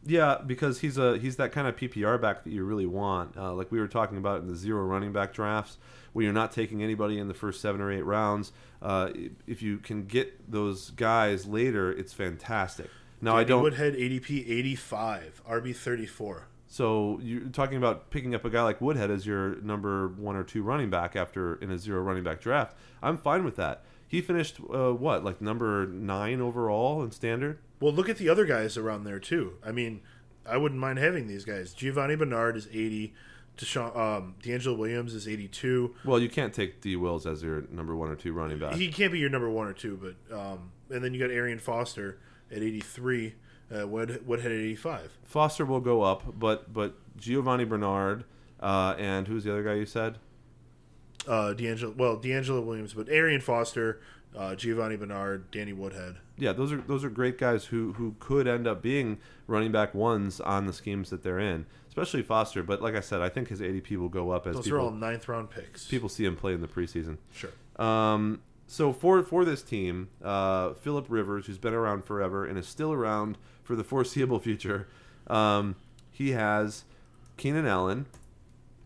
Yeah, because he's a he's that kind of PPR back that you really want. Uh, like we were talking about in the zero running back drafts, where you're not taking anybody in the first seven or eight rounds. Uh, if you can get those guys later, it's fantastic. Now I don't. Woodhead ADP 85, RB 34. So you're talking about picking up a guy like Woodhead as your number one or two running back after in a zero running back draft. I'm fine with that. He finished uh, what like number nine overall in standard. Well, look at the other guys around there too. I mean, I wouldn't mind having these guys. Giovani Bernard is 80. Deshaun, um, DeAngelo Williams is 82. Well, you can't take D Wills as your number one or two running back. He can't be your number one or two, but um, and then you got Arian Foster at 83. Uh, Wood Woodhead at 85. Foster will go up, but but Giovani Bernard uh, and who's the other guy you said? Uh, DeAngelo, well, DeAngelo Williams, but Arian Foster, uh, Giovani Bernard, Danny Woodhead. Yeah, those are those are great guys who who could end up being running back ones on the schemes that they're in, especially Foster. But like I said, I think his ADP will go up as Those people are all ninth round picks. people see him play in the preseason. sure. Um, so for for this team, uh, Philip Rivers, who's been around forever and is still around for the foreseeable future, um, he has Keenan Allen.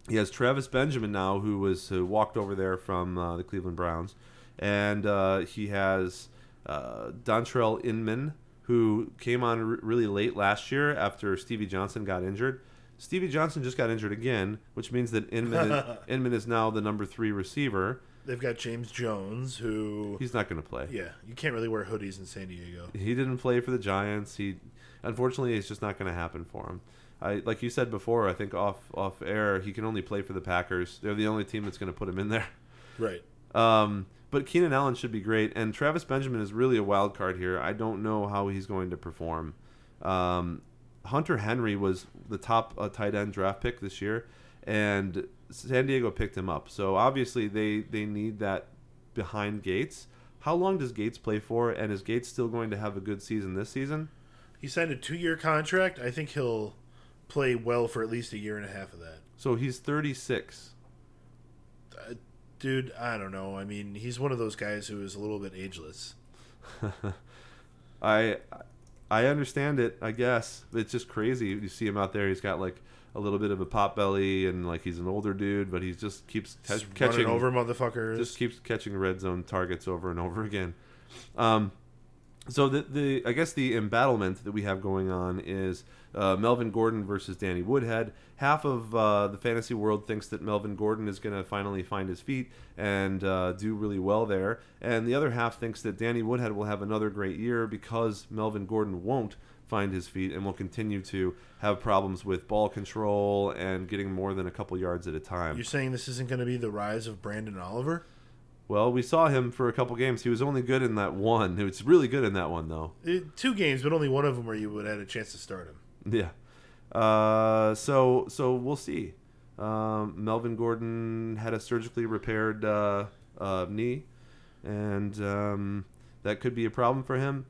He has Travis Benjamin now, who was who walked over there from uh, the Cleveland Browns, and uh, he has uh, Dontrelle Inman, who came on r- really late last year after Stevie Johnson got injured. Stevie Johnson just got injured again, which means that Inman is, *laughs* Inman is now the number three receiver. They've got James Jones, who He's not going to play. yeah, you can't really wear hoodies in San Diego. He didn't play for the Giants. He, unfortunately, it's just not going to happen for him. I like you said before. I think off off air, he can only play for the Packers. They're the only team that's going to put him in there. Right. Um, but Keenan Allen should be great, and Travis Benjamin is really a wild card here. I don't know how he's going to perform. Um, Hunter Henry was the top uh, tight end draft pick this year, and San Diego picked him up. So obviously they they need that behind Gates. How long does Gates play for, and is Gates still going to have a good season this season? He signed a two year contract. I think he'll play well for at least a year and a half of that. So he's 36. Uh, dude, I don't know. I mean, he's one of those guys who is a little bit ageless. *laughs* I I understand it. I guess it's just crazy. You see him out there. He's got like a little bit of a pot belly, and like he's an older dude, but he just keeps ca- Just catching over motherfuckers. just keeps catching red zone targets over and over again. Um, so the the I guess the embattlement that we have going on is uh, Melvin Gordon versus Danny Woodhead. Half of uh, the fantasy world thinks that Melvin Gordon is going to finally find his feet and uh, do really well there, and the other half thinks that Danny Woodhead will have another great year because Melvin Gordon won't find his feet and will continue to have problems with ball control and getting more than a couple yards at a time. You're saying this isn't going to be the rise of Branden Oliver? Well, we saw him for a couple games. He was only good in that one. He was really good in that one, though. Uh, two games, but only one of them where you would have had a chance to start him. Yeah. Uh, so so we'll see. Um, Melvin Gordon had a surgically repaired uh, uh, knee, and um, that could be a problem for him.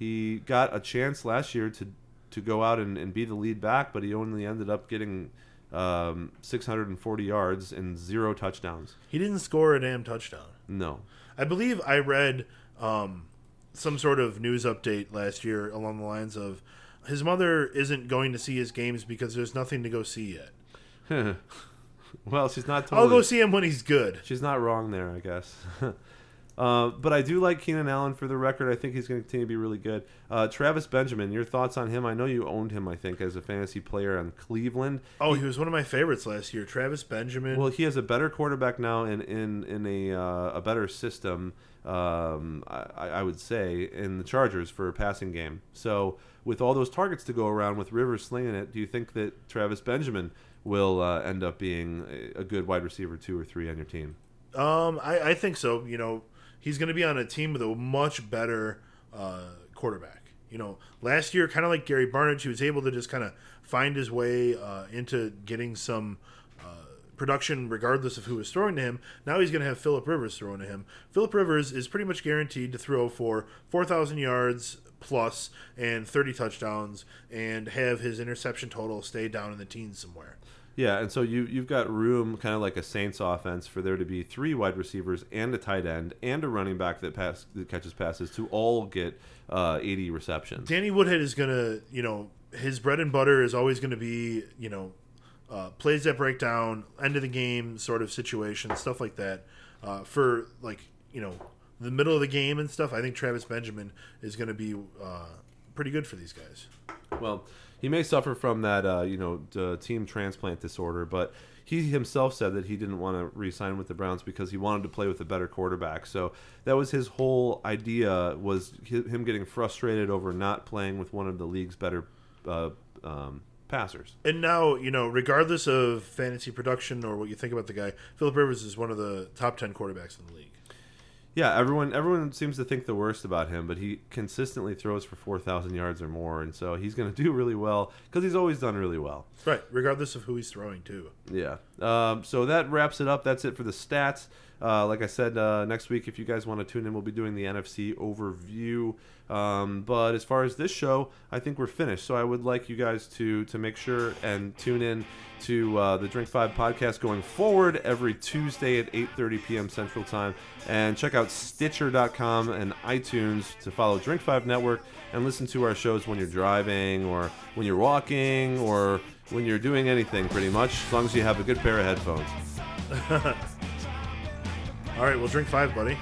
He got a chance last year to to go out and, and be the lead back, but he only ended up getting um, 640 yards and zero touchdowns. He didn't score a damn touchdown. No. I believe I read um, some sort of news update last year along the lines of his mother isn't going to see his games because there's nothing to go see yet. *laughs* well, she's not totally. I'll go see him when he's good. She's not wrong there, I guess. *laughs* uh, but I do like Keenan Allen for the record. I think he's going to continue to be really good. Uh, Travis Benjamin, your thoughts on him? I know you owned him, I think, as a fantasy player on Cleveland. Oh, he was one of my favorites last year. Travis Benjamin. Well, he has a better quarterback now in in in a uh, a better system. Um, I, I would say in the Chargers for a passing game. So with all those targets to go around, with Rivers slinging it, do you think that Travis Benjamin will uh, end up being a, a good wide receiver two or three on your team? Um, I, I think so. You know, he's going to be on a team with a much better uh, quarterback. You know, last year, kind of like Gary Barnidge, he was able to just kind of find his way uh, into getting some uh, production regardless of who was throwing to him. Now he's going to have Philip Rivers throwing to him. Philip Rivers is pretty much guaranteed to throw for 4,000 yards plus and 30 touchdowns and have his interception total stay down in the teens somewhere. Yeah, and so you you've got room, kind of like a Saints offense, for there to be three wide receivers and a tight end and a running back that pass that catches passes to all get uh, 80 receptions. Danny Woodhead is gonna, you know, his bread and butter is always going to be, you know, uh, plays that break down, end of the game sort of situation, stuff like that. Uh, for like, you know, the middle of the game and stuff, I think Travis Benjamin is going to be uh, pretty good for these guys. Well, he may suffer from that, uh, you know, team transplant disorder, but he himself said that he didn't want to re-sign with the Browns because he wanted to play with a better quarterback. So that was his whole idea was hi- him getting frustrated over not playing with one of the league's better uh, um, passers. And now, you know, regardless of fantasy production or what you think about the guy, Philip Rivers is one of the top 10 quarterbacks in the league. Yeah, everyone everyone seems to think the worst about him, but he consistently throws for 4,000 yards or more, and so he's going *laughs* to do really well because he's always done really well. Right, regardless of who he's throwing to. Yeah. Um, so that wraps it up. That's it for the stats. Uh, like I said, uh, next week, if you guys want to tune in, we'll be doing the NFC overview. Um, but as far as this show, I think we're finished. So I would like you guys to to make sure and tune in to uh, the Drink Five podcast going forward every Tuesday at 8:30 p.m. Central Time, and check out Stitcher.com and iTunes to follow Drink Five Network and listen to our shows when you're driving or when you're walking or when you're doing anything, pretty much, as long as you have a good pair of headphones. *laughs* All right, well, drink five, buddy.